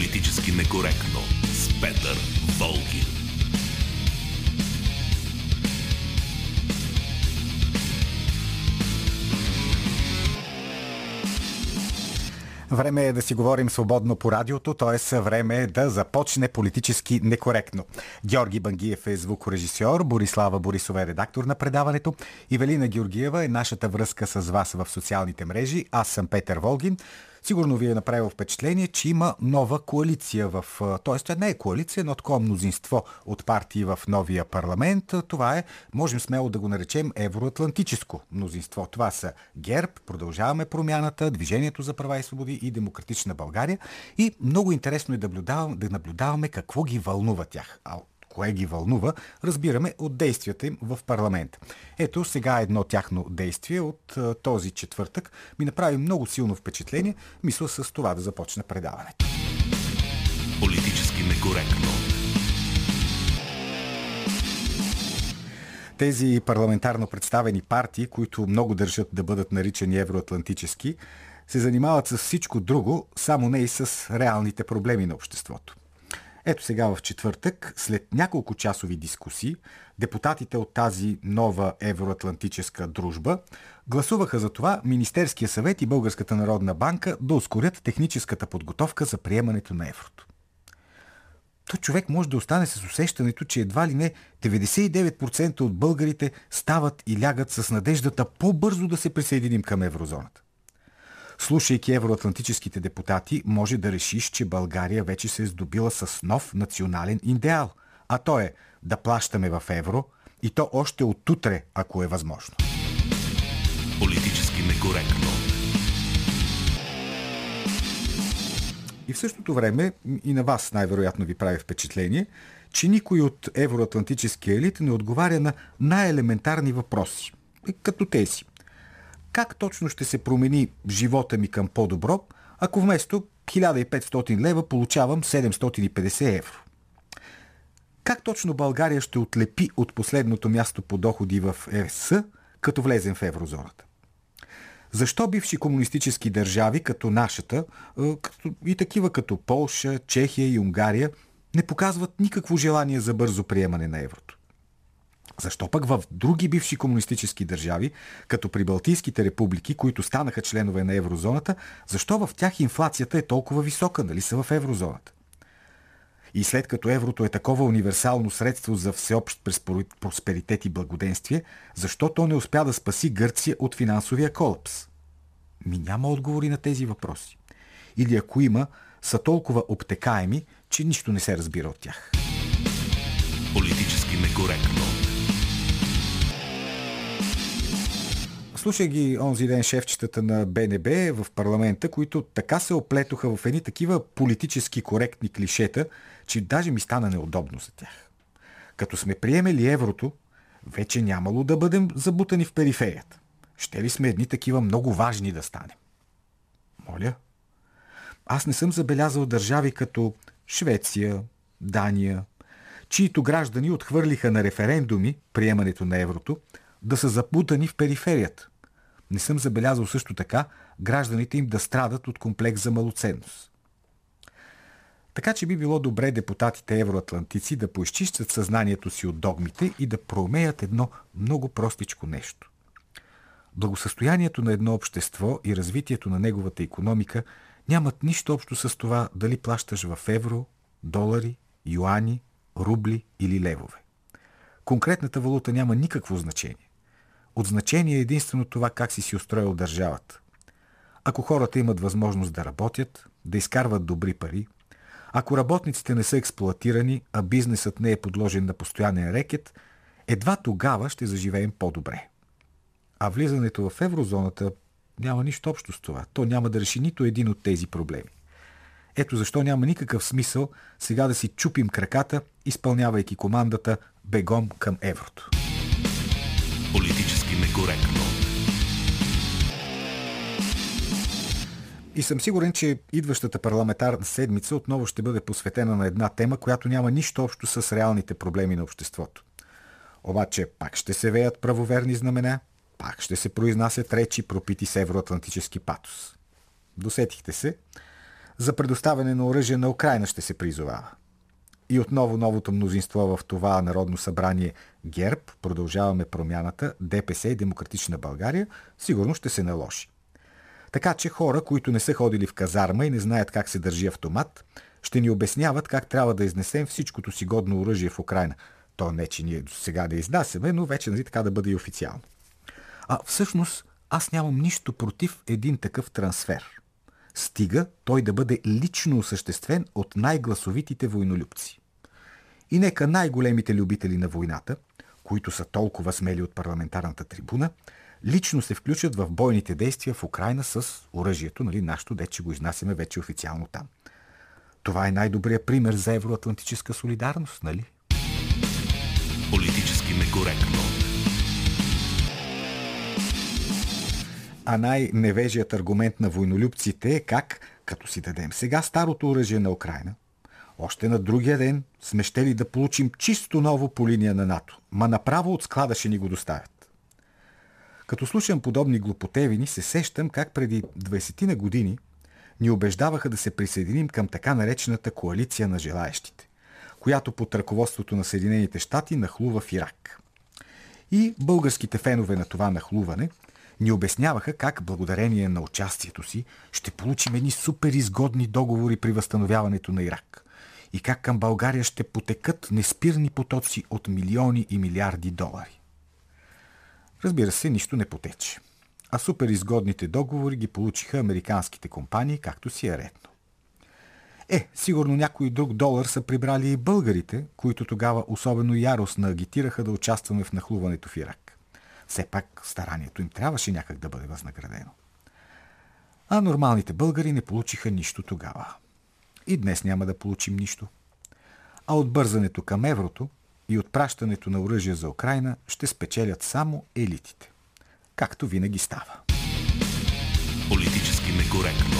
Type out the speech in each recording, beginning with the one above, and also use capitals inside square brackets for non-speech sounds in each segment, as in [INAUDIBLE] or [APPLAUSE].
Политически некоректно с Петър Волгин. Време е да си говорим свободно по радиото, т.е. време е да започне политически некоректно. Георги Бангиев е звукорежисьор, Борислава Борисова е редактор на предаването, Ивелина Георгиева е нашата връзка с вас в социалните мрежи. Аз съм Петър Волгин. Сигурно ви е направило впечатление, че има нова коалиция в... Тоест, това не е коалиция, но такова мнозинство от партии в новия парламент. Това е, можем смело да го наречем, евроатлантическо мнозинство. Това са ГЕРБ, Продължаваме промяната, Движението за права и свободи и Демократична България. И много интересно е да наблюдаваме, да наблюдаваме какво ги вълнува тях. Кое ги вълнува, разбираме от действията им в парламент. Ето сега едно тяхно действие от този четвъртък ми направи много силно впечатление. Мисля с това да започне предаването. Политически некоректно. Тези парламентарно представени партии, които много държат да бъдат наричани евроатлантически, се занимават с всичко друго, само не и с реалните проблеми на обществото. Ето сега в четвъртък, след няколко часови дискусии, депутатите от тази нова евроатлантическа дружба гласуваха за това Министерския съвет и Българската народна банка да ускорят техническата подготовка за приемането на еврото. То човек може да остане с усещането, че едва ли не 99% от българите стават и лягат с надеждата по-бързо да се присъединим към еврозоната. Слушайки евроатлантическите депутати, може да решиш, че България вече се е здобила с нов национален идеал, а то е да плащаме в евро и то още от утре, ако е възможно. Политически некоректно. И в същото време и на вас най-вероятно ви прави впечатление, че никой от евроатлантическия елит не отговаря на най-елементарни въпроси, като тези как точно ще се промени живота ми към по-добро, ако вместо 1500 лева получавам 750 евро. Как точно България ще отлепи от последното място по доходи в ЕС, като влезем в еврозоната? Защо бивши комунистически държави, като нашата, като и такива като Полша, Чехия и Унгария, не показват никакво желание за бързо приемане на еврото? Защо пък в други бивши комунистически държави, като при Балтийските републики, които станаха членове на еврозоната, защо в тях инфлацията е толкова висока, нали са в еврозоната? И след като еврото е такова универсално средство за всеобщ просперитет и благоденствие, защо то не успя да спаси Гърция от финансовия колапс? Ми няма отговори на тези въпроси. Или ако има, са толкова обтекаеми, че нищо не се разбира от тях. Политически некоректно. Слушай ги онзи ден шефчетата на БНБ в парламента, които така се оплетоха в едни такива политически коректни клишета, че даже ми стана неудобно за тях. Като сме приемели еврото, вече нямало да бъдем забутани в периферията. Ще ли сме едни такива много важни да станем? Моля? Аз не съм забелязал държави като Швеция, Дания, чието граждани отхвърлиха на референдуми приемането на еврото, да са запутани в периферията. Не съм забелязал също така гражданите им да страдат от комплекс за малоценност. Така че би било добре депутатите евроатлантици да поизчистят съзнанието си от догмите и да проумеят едно много простичко нещо. Благосъстоянието на едно общество и развитието на неговата економика нямат нищо общо с това дали плащаш в евро, долари, юани, рубли или левове. Конкретната валута няма никакво значение. От значение е единствено това как си си устроил държавата. Ако хората имат възможност да работят, да изкарват добри пари, ако работниците не са експлуатирани, а бизнесът не е подложен на постоянен рекет, едва тогава ще заживеем по-добре. А влизането в еврозоната няма нищо общо с това. То няма да реши нито един от тези проблеми. Ето защо няма никакъв смисъл сега да си чупим краката, изпълнявайки командата бегом към еврото. Политически некоректно. И съм сигурен, че идващата парламентарна седмица отново ще бъде посветена на една тема, която няма нищо общо с реалните проблеми на обществото. Обаче пак ще се веят правоверни знамена, пак ще се произнасят речи пропити с евроатлантически патос. Досетихте се. за предоставяне на оръжие на Украина ще се призовава. И отново новото мнозинство в това Народно събрание ГЕРБ, продължаваме промяната, ДПС и Демократична България, сигурно ще се наложи. Така че хора, които не са ходили в казарма и не знаят как се държи автомат, ще ни обясняват как трябва да изнесем всичкото си годно оръжие в Украина. То не, че ние сега да изнасяме, но вече нали, така да бъде и официално. А всъщност аз нямам нищо против един такъв трансфер. Стига той да бъде лично осъществен от най-гласовитите войнолюбци. И нека най-големите любители на войната, които са толкова смели от парламентарната трибуна, лично се включат в бойните действия в Украина с оръжието, нали, нашето, де, че го изнасяме вече официално там. Това е най-добрият пример за евроатлантическа солидарност, нали? Политически некоректно. А най-невежият аргумент на войнолюбците е как, като си дадем сега старото оръжие на Украина, още на другия ден сме щели да получим чисто ново по линия на НАТО. Ма направо от склада ще ни го доставят. Като слушам подобни глупотевини, се сещам как преди 20 на години ни убеждаваха да се присъединим към така наречената коалиция на желаещите, която под ръководството на Съединените щати нахлува в Ирак. И българските фенове на това нахлуване ни обясняваха как благодарение на участието си ще получим едни супер изгодни договори при възстановяването на Ирак и как към България ще потекат неспирни потоци от милиони и милиарди долари. Разбира се, нищо не потече. А супер изгодните договори ги получиха американските компании, както си е редно. Е, сигурно някой друг долар са прибрали и българите, които тогава особено яростно агитираха да участваме в нахлуването в Ирак. Все пак старанието им трябваше някак да бъде възнаградено. А нормалните българи не получиха нищо тогава. И днес няма да получим нищо. А от бързането към еврото и от пращането на оръжие за Украина ще спечелят само елитите. Както винаги става. Политически некоректно.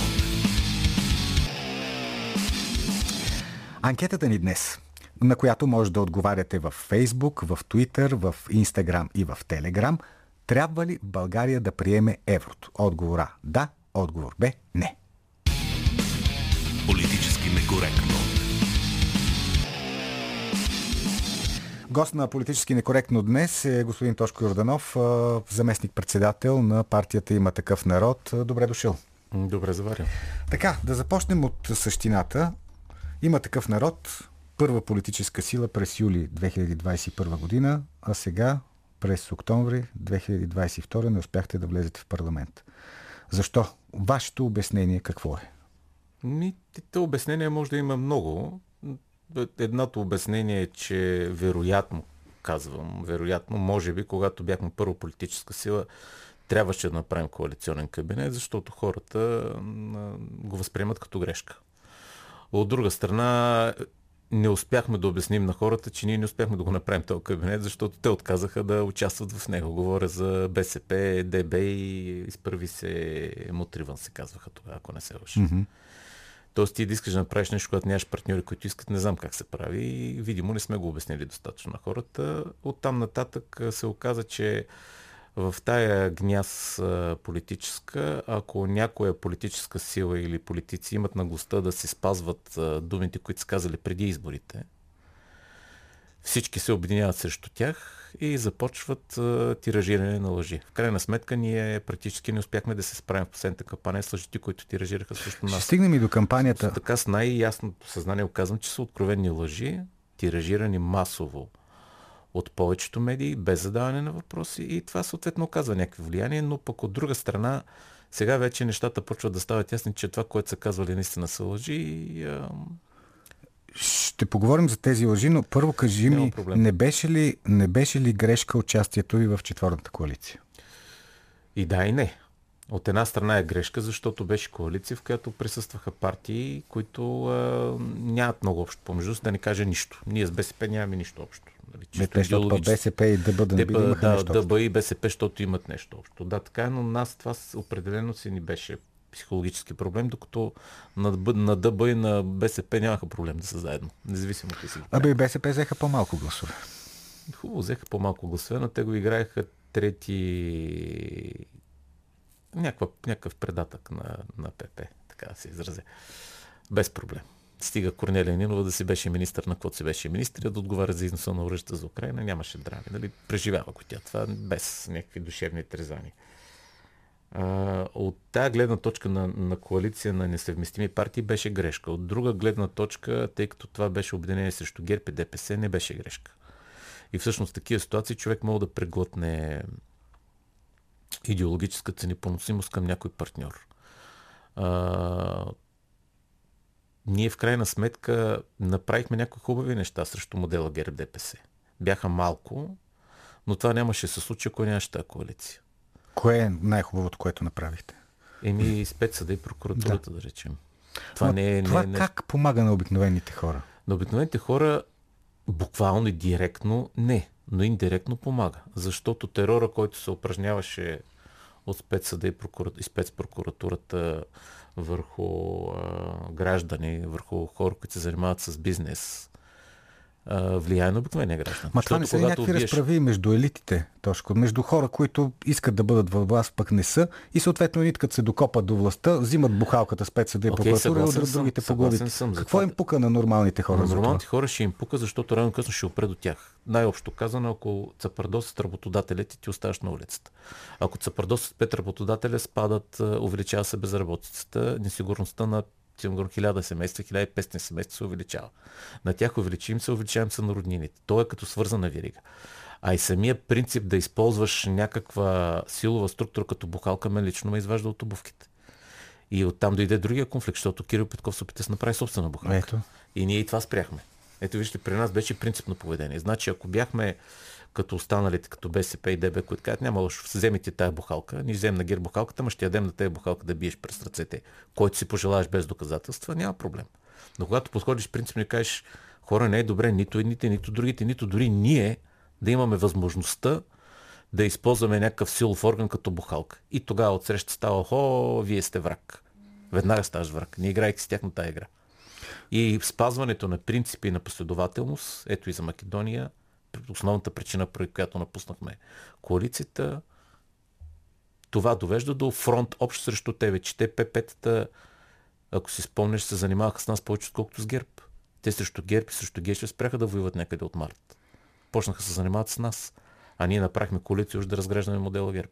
Анкетата ни днес, на която може да отговаряте в Фейсбук, в Twitter, в Instagram и в Telegram, трябва ли България да приеме еврото? Отговор А – да, отговор Б – не. Политически некоректно. Гост на политически некоректно днес е господин Тошко Йорданов, заместник-председател на партията Има такъв народ. Добре дошъл. Добре заваря. Така, да започнем от същината. Има такъв народ, първа политическа сила през юли 2021 година, а сега през октомври 2022 не успяхте да влезете в парламент. Защо? Вашето обяснение какво е? Те обяснения може да има много. Едното обяснение е, че вероятно, казвам, вероятно, може би, когато бяхме първа политическа сила, трябваше да направим коалиционен кабинет, защото хората го възприемат като грешка. От друга страна, не успяхме да обясним на хората, че ние не успяхме да го направим този кабинет, защото те отказаха да участват в него. Говоря за БСП, ДБ и изправи се Мутриван се казваха тогава, ако не се лъжа. Mm-hmm. Тоест ти да искаш да направиш нещо, когато нямаш партньори, които искат, не знам как се прави. И видимо не сме го обяснили достатъчно на хората. Оттам нататък се оказа, че в тая гняз политическа, ако някоя политическа сила или политици имат наглостта да се спазват думите, които са казали преди изборите, всички се объединяват срещу тях и започват а, тиражиране на лъжи. В крайна сметка ние практически не успяхме да се справим в последната кампания с лъжите, които тиражираха срещу нас. Ще стигнем и до кампанията. Така с най-ясното съзнание оказвам, че са откровени лъжи, тиражирани масово от повечето медии, без задаване на въпроси и това съответно оказва някакви влияние, но пък от друга страна сега вече нещата почват да стават ясни, че това, което са казвали наистина са лъжи и а, ще поговорим за тези лъжи, но първо кажи ми, не беше, ли, не беше ли грешка участието ви в четвърната коалиция? И да, и не. От една страна е грешка, защото беше коалиция, в която присъстваха партии, които а, нямат много общо помежду да не каже нищо. Ние с БСП нямаме нищо общо. Нали, защото БСП и ДБ да не би да да, ДБ и БСП, защото имат нещо общо. Да, така е, но нас това определено си ни беше психологически проблем, докато на, на ДБ и на БСП нямаха проблем да са заедно, независимо от си. Абе и БСП взеха по-малко гласове. Хубаво, взеха по-малко гласове, но те го играеха трети... Някаква, някакъв предатък на, на ПП, така да се изразя. Без проблем. Стига Корнелия Нинова да си беше министър на каквото си беше министър, да отговаря за износа на оръжията за Украина, нямаше драми. Нали? Преживява го тя това без някакви душевни трезани. А, от тази гледна точка на, на коалиция на несъвместими партии беше грешка. От друга гледна точка, тъй като това беше обединение срещу ГЕРБ и ДПС, не беше грешка. И всъщност в такива ситуации човек мога да преглътне идеологическата непоносимост към някой партньор. А, ние в крайна сметка направихме някои хубави неща срещу модела ГЕРБ ДПС. Бяха малко, но това нямаше се случи, ако нямаше тази коалиция. Кое е най-хубавото, което направихте? Еми, спецсъда и прокуратурата, да, да речем. Това, Но, не е. Това не, как помага на обикновените хора? На обикновените хора буквално и директно не, но индиректно помага. Защото терора, който се упражняваше от спецсъда и, прокура... и спецпрокуратурата върху а, граждани, върху хора, които се занимават с бизнес, влияе на обикновения граждан. Ма това не са някакви виеш... разправи между елитите, Тошко, между хора, които искат да бъдат във власт, пък не са и съответно едни като се докопат до властта, взимат бухалката с съда и прокуратура и удрят другите по главите. Съм, Какво им пука на нормалните хора? На нормалните хора ще им пука, защото рано късно ще опре до тях. Най-общо казано, ако цапардосят работодателите, ти оставаш на улицата. Ако цапардосят пет работодателя, спадат, увеличава се безработицата, несигурността на сигурно 1000 семейства, 1500 семейства се увеличава. На тях увеличим се, увеличавам се на роднините. То е като свързана вирига. А и самия принцип да използваш някаква силова структура като бухалка ме лично ме изважда от обувките. И оттам дойде другия конфликт, защото Кирил Петков се опита да направи собствена бухалка. Ето. И ние и това спряхме. Ето вижте, при нас беше принципно поведение. Значи, ако бяхме като останалите, като БСП и ДБ, които казват, няма лошо, вземете тая бухалка, ни взем на гир бухалката, ма ще ядем на тая бухалка да биеш през ръцете, който си пожелаеш без доказателства, няма проблем. Но когато подходиш принципно и кажеш, хора, не е добре нито едните, нито другите, нито дори ние да имаме възможността да използваме някакъв силов орган като бухалка. И тогава отсреща става, о, вие сте враг. Веднага ставаш враг, не играйки с тяхната игра. И спазването на принципи и на последователност, ето и за Македония, основната причина, при която напуснахме коалицията, това довежда до фронт общо срещу тебе, че те ПП-тата, ако си спомнеш, се занимаваха с нас повече, отколкото с ГЕРБ. Те срещу ГЕРБ и срещу Гешев спряха да воюват някъде от март. Почнаха се занимават с нас. А ние направихме коалиция, уж да разграждаме модела ГЕРБ.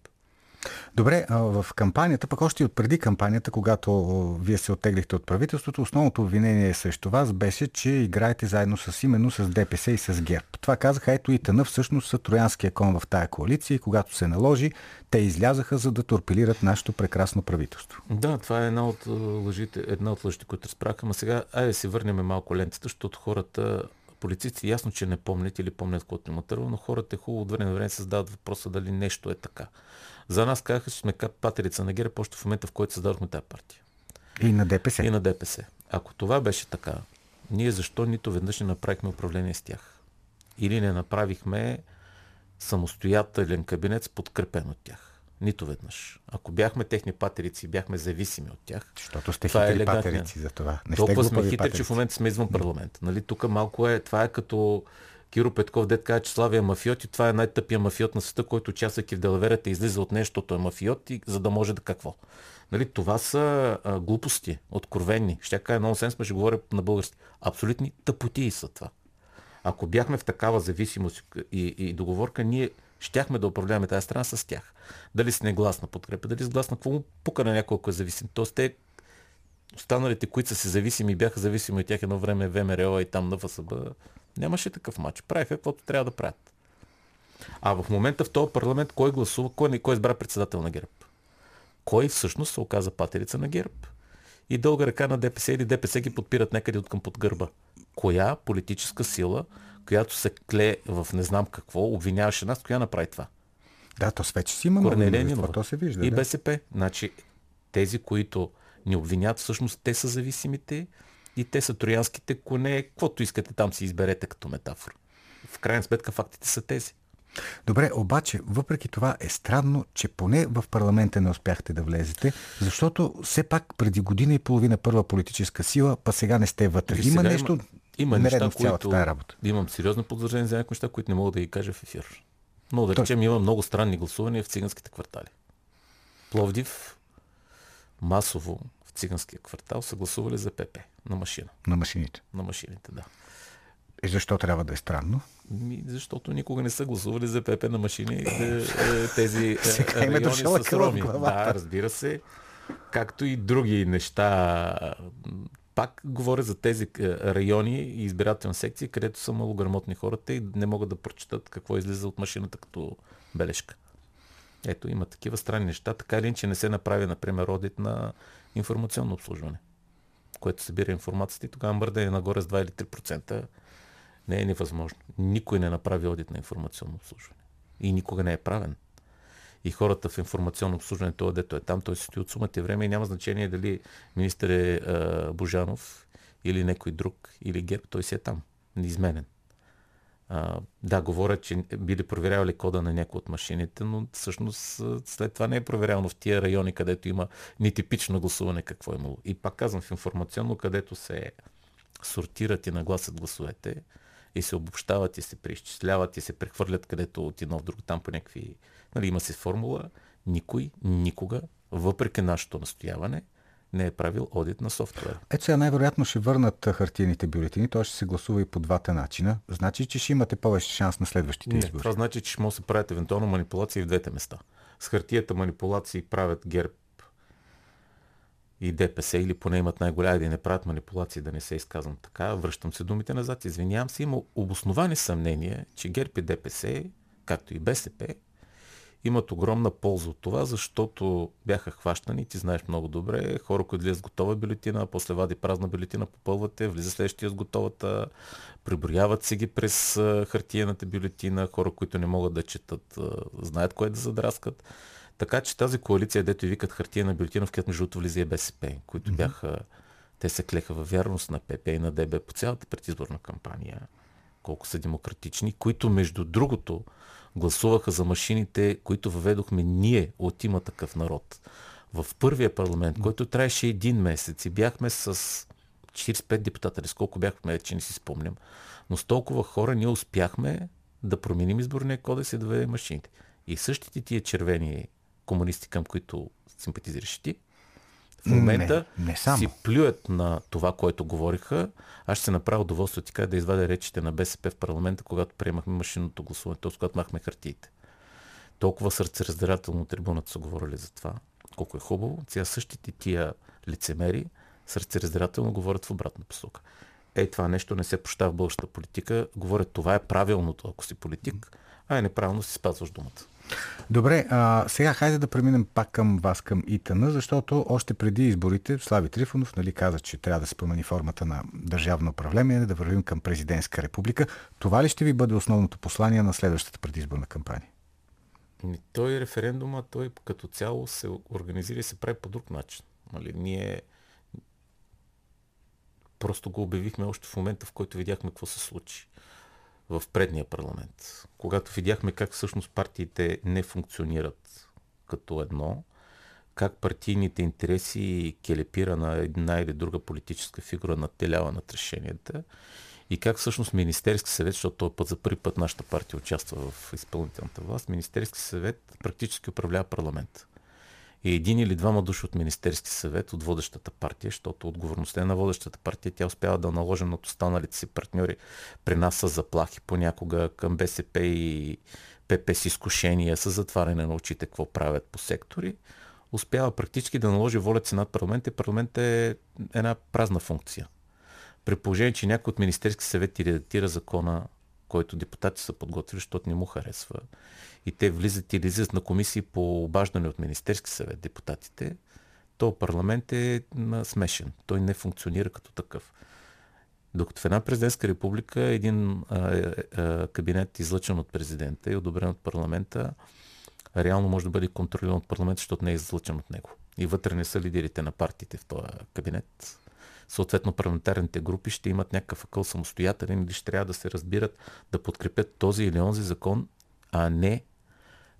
Добре, в кампанията, пък още и от преди кампанията, когато вие се оттеглихте от правителството, основното обвинение срещу вас беше, че играете заедно с именно с ДПС и с ГЕРБ. Това казаха, ето и тъна всъщност са троянския кон в тая коалиция и когато се наложи, те излязаха за да торпилират нашето прекрасно правителство. Да, това е една от лъжите, една от лъжите, които разправяха. Ама сега, айде си върнем малко лентата, защото хората полицици ясно, че не помнят или помнят каквото има търво, но хората е хубаво от време на време се задават въпроса дали нещо е така. За нас казаха, че сме патерица на ГЕРБ още в момента, в който създадохме тази партия. И на ДПС. И на ДПС. Ако това беше така, ние защо нито веднъж не направихме управление с тях? Или не направихме самостоятелен кабинет, подкрепен от тях? Нито веднъж. Ако бяхме техни патерици бяхме зависими от тях. Защото сте това хитри е патерици за това. Не Толкова сме хитри, патерици. че в момента сме извън парламент. Нали? Тук малко е, това е като Киро Петков, дет каза, че Славия е мафиот и това е най-тъпия мафиот на света, който участвайки в Делаверата излиза от нещо, е мафиот и за да може да какво. Нали, това са а, глупости, откровенни. Ще кажа нонсенс, ме ще говоря на български. Абсолютни тъпотии са това. Ако бяхме в такава зависимост и, и договорка, ние щяхме да управляваме тази страна с тях. Дали с негласна подкрепа, дали с гласна, какво му пука на някой, ако е зависим. Тоест те, останалите, които са си зависими, бяха зависими от тях едно време ВМРО и там на ФСБ, Нямаше такъв матч. Правиха каквото трябва да правят. А в момента в този парламент кой гласува, кой, кой избра председател на ГЕРБ? Кой всъщност се оказа патерица на ГЕРБ? И дълга ръка на ДПС или ДПС ги подпират някъде от към под гърба. Коя политическа сила, която се кле в не знам какво, обвиняваше нас, коя направи това? Да, то вече си има Корнелия Нинова. То се вижда. И да. БСП. Значи, тези, които ни обвинят, всъщност те са зависимите и те са троянските коне, каквото искате там си изберете като метафора. В крайна сметка фактите са тези. Добре, обаче, въпреки това е странно, че поне в парламента не успяхте да влезете, защото все пак преди година и половина първа политическа сила, па сега не сте вътре. Има нещо има, има неща, в които, тази работа. Имам сериозно подвържение за някои неща, които не мога да ги кажа в ефир. Но да речем, има много странни гласувания в циганските квартали. Пловдив масово циганския квартал са гласували за ПП на машина. На машините. На машините, да. И защо трябва да е странно? Ми, защото никога не са гласували за ПП на машини. Е, е, [LAUGHS] тези Сега е, е райони са сроми. главата. Да, разбира се. Както и други неща. Пак говоря за тези райони и избирателни секции, където са малограмотни хората и не могат да прочитат какво излиза от машината като бележка. Ето, има такива странни неща. Така или иначе не се направи, например, одит на информационно обслужване, което събира информацията и тогава мърдане нагоре с 2 или 3% не е невъзможно. Никой не направи одит на информационно обслужване. И никога не е правен. И хората в информационно обслужване, това дето е там, той се стои от сумата и време и няма значение дали министър е а, Божанов или някой друг, или ГЕРБ, той си е там. Неизменен. Да, говорят, че били проверявали кода на някои от машините, но всъщност след това не е проверявано в тия райони, където има нетипично гласуване какво е имало. И пак казвам, в информационно, където се сортират и нагласят гласовете и се обобщават и се преизчисляват и се прехвърлят където от едно в друго там по някакви... Нали, има си формула. Никой, никога, въпреки нашето настояване, не е правил одит на софтуера. Ето сега най-вероятно ще върнат хартиените бюлетини, т.е. ще се гласува и по двата начина. Значи, че ще имате повече шанс на следващите Не, избори. това значи, че ще може да се правят евентуално манипулации в двете места. С хартията манипулации правят ГЕРБ и ДПС, или поне имат най-голяма да не правят манипулации, да не се изказвам така. Връщам се думите назад. Извинявам се, има обосновани съмнения, че ГЕРБ и ДПС, както и БСП, имат огромна полза от това, защото бяха хващани, ти знаеш много добре, хора, които влизат с готова бюлетина, после вади празна бюлетина, попълвате, влиза следващия с готовата, приброяват си ги през хартиената бюлетина, хора, които не могат да четат, знаят кое да задраскат. Така че тази коалиция, дето и викат хартиена бюлетина, в която между другото влиза и БСП, които бяха, те се клеха във вярност на ПП и на ДБ по цялата предизборна кампания, колко са демократични, които между другото гласуваха за машините, които въведохме ние от има такъв народ. В първия парламент, който траеше един месец и бяхме с 45 депутата, или с колко бяхме, вече не си спомням, но с толкова хора ние успяхме да променим изборния кодекс и да въведем машините. И същите тия червени комунисти, към които симпатизираш ти, в момента Не, не само. си плюят на това, което говориха. Аз ще се направя удоволствие така да извадя речите на БСП в парламента, когато приемахме машинното гласуване, т.е. когато махме хартиите. Толкова сърцераздирателно трибуната са говорили за това, колко е хубаво. Сега същите тия лицемери сърцераздирателно говорят в обратна посока. Ей, това нещо не се пощава в българската политика. Говорят, това е правилното, ако си политик, а е неправилно си спазваш думата. Добре, а, сега хайде да преминем пак към вас, към ИТН, защото още преди изборите Слави Трифонов нали, каза, че трябва да се промени формата на държавно управление, да вървим към президентска република. Това ли ще ви бъде основното послание на следващата предизборна кампания? Ми, той референдума, той като цяло се организира и се прави по друг начин. Нали, ние просто го обявихме още в момента, в който видяхме какво се случи в предния парламент. Когато видяхме как всъщност партиите не функционират като едно, как партийните интереси келепира на една или друга политическа фигура нателява над решенията и как всъщност Министерски съвет, защото този път за първи път нашата партия участва в изпълнителната власт, Министерски съвет практически управлява парламент. И един или двама души от Министерски съвет, от водещата партия, защото отговорността е на водещата партия, тя успява да наложи над останалите си партньори. При нас с заплахи понякога към БСП и ПП с изкушения, с затваряне на очите, какво правят по сектори, успява практически да наложи волята си над парламента и парламент е една празна функция. При положение, че някой от Министерски съвет ти редактира закона, който депутати са подготвили, защото не му харесва, и те влизат или излизат на комисии по обаждане от Министерски съвет, депутатите, то парламент е смешен. Той не функционира като такъв. Докато в една президентска република един а, е, а, кабинет, излъчен от президента и одобрен от парламента, реално може да бъде контролиран от парламента, защото не е излъчен от него. И вътре не са лидерите на партиите в този кабинет. Съответно, парламентарните групи ще имат някакъв акъл самостоятелен или ще трябва да се разбират да подкрепят този или онзи закон, а не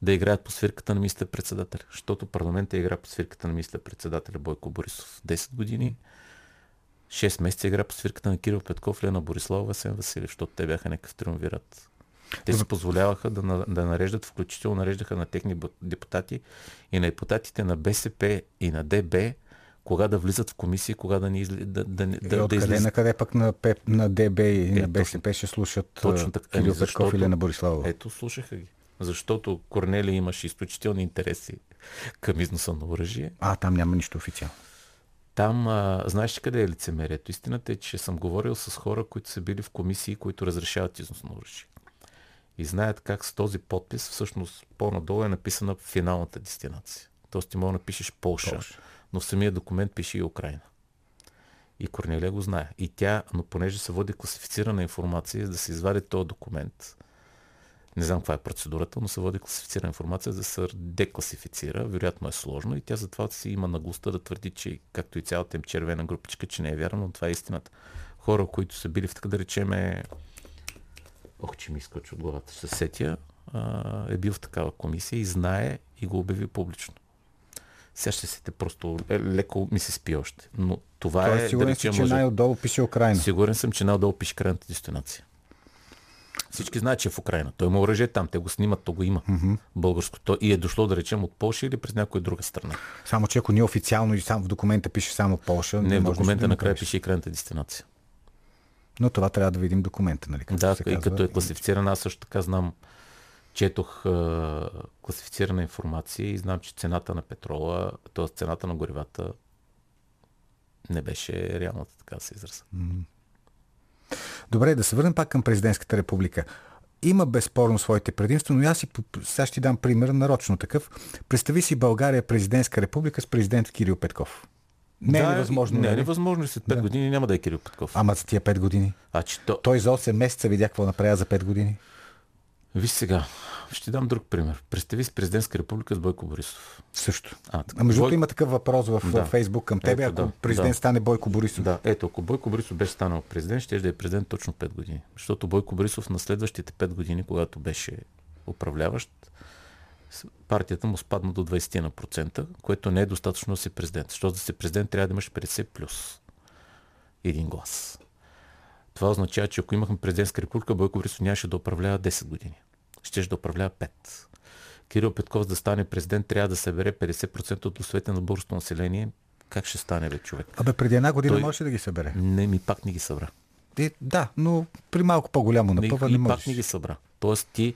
да играят по свирката на министър-председателя. Защото парламента игра по свирката на министър-председателя Бойко Борисов 10 години. 6 месеца игра по свирката на Кирил Петков, Лена Борислава, Васен Василев, защото те бяха някакъв триумвират. Те си позволяваха да, да нареждат, включително нареждаха на техни депутати и на депутатите на БСП и на ДБ, кога да влизат в комисии, кога да ни изли... да, да, да, Е, да, да излизат. на къде пък на, ПЕП, на ДБ и Е, на БСП ще слушат Точно така. Кирил Еми, Петков или на Бориславова? Ето, слушаха ги. Защото Корнелия имаше изключителни интереси към износа на оръжие. А, там няма нищо официално. Там, а, знаеш ли къде е лицемерието? Истината е, че съм говорил с хора, които са били в комисии, които разрешават износ на оръжие. И знаят как с този подпис, всъщност по-надолу е написана финалната дестинация. Тоест ти мога да напишеш Полша, Полша. Но в самия документ пише и Украина. И Корнелия го знае. И тя, но понеже се води класифицирана информация, за да се извади този документ, не знам каква е процедурата, но се води класифицирана информация, за да се декласифицира. Вероятно е сложно и тя затова си има наглостта да твърди, че както и цялата им червена групичка, че не е вярно, но това е истината. Хора, които са били в така да речеме Ох, че ми изкочи от главата. А, е бил в такава комисия и знае и го обяви публично. Сега ще се те просто е, леко ми се спи още. Но това Тоест, е, сигурен да си, речем, че лъжа. най-отдолу пише Украина. Сигурен съм, че най-долу пише крайната дестинация. Всички знаят, че е в Украина. Той има оръжие там, те го снимат, то го има. Mm-hmm. Българското. И е дошло, да речем, от Польша или през някоя друга страна. Само, че ако ние официално и сам в документа пише само Полша, Не, в документа да накрая пише и крайната дестинация. Но това трябва да видим документа, нали? както Да, се и казва. като е класифицирана, аз също така знам, четох а, класифицирана информация и знам, че цената на петрола, т.е. цената на горивата не беше реалната, така да се израза. Добре, да се върнем пак към президентската република. Има безспорно своите предимства, но аз си, сега ще ти дам пример, нарочно такъв. Представи си България президентска република с президент Кирил Петков. Не е да, невъзможно. Не е нали? невъзможно. След 5 години няма да е Кирил Петков. Ама за тия 5 години. А че то... Той за 8 месеца видя какво направя за 5 години. Виж сега, ще ти дам друг пример. Представи си президентска република с Бойко Борисов. Също. А, така. А между другото Бойко- има такъв въпрос в Да. Фейсбук към тебе, Ето, ако да, президент да. стане Бойко Борисов. Да, ето, ако Бойко Борисов беше станал президент, ще да е президент точно 5 години. Защото Бойко Борисов на следващите 5 години, когато беше управляващ, с- партията му спадна до 20 на процента, което не е достатъчно да си президент. Защото да си президент трябва да имаш 50 плюс един глас. Това означава, че ако имахме президентска република, Бойко Борисов нямаше да управлява 10 години. Щеше да управлява 5. Кирил Петков да стане президент трябва да събере 50% от гласовете на българското население. Как ще стане, бе, човек? Абе, преди една година Той- можеше да ги събере. Не, ми пак не ги събра. Е, да, но при малко по-голямо Не, напъва и не пак можеш. не ги събра. Тоест ти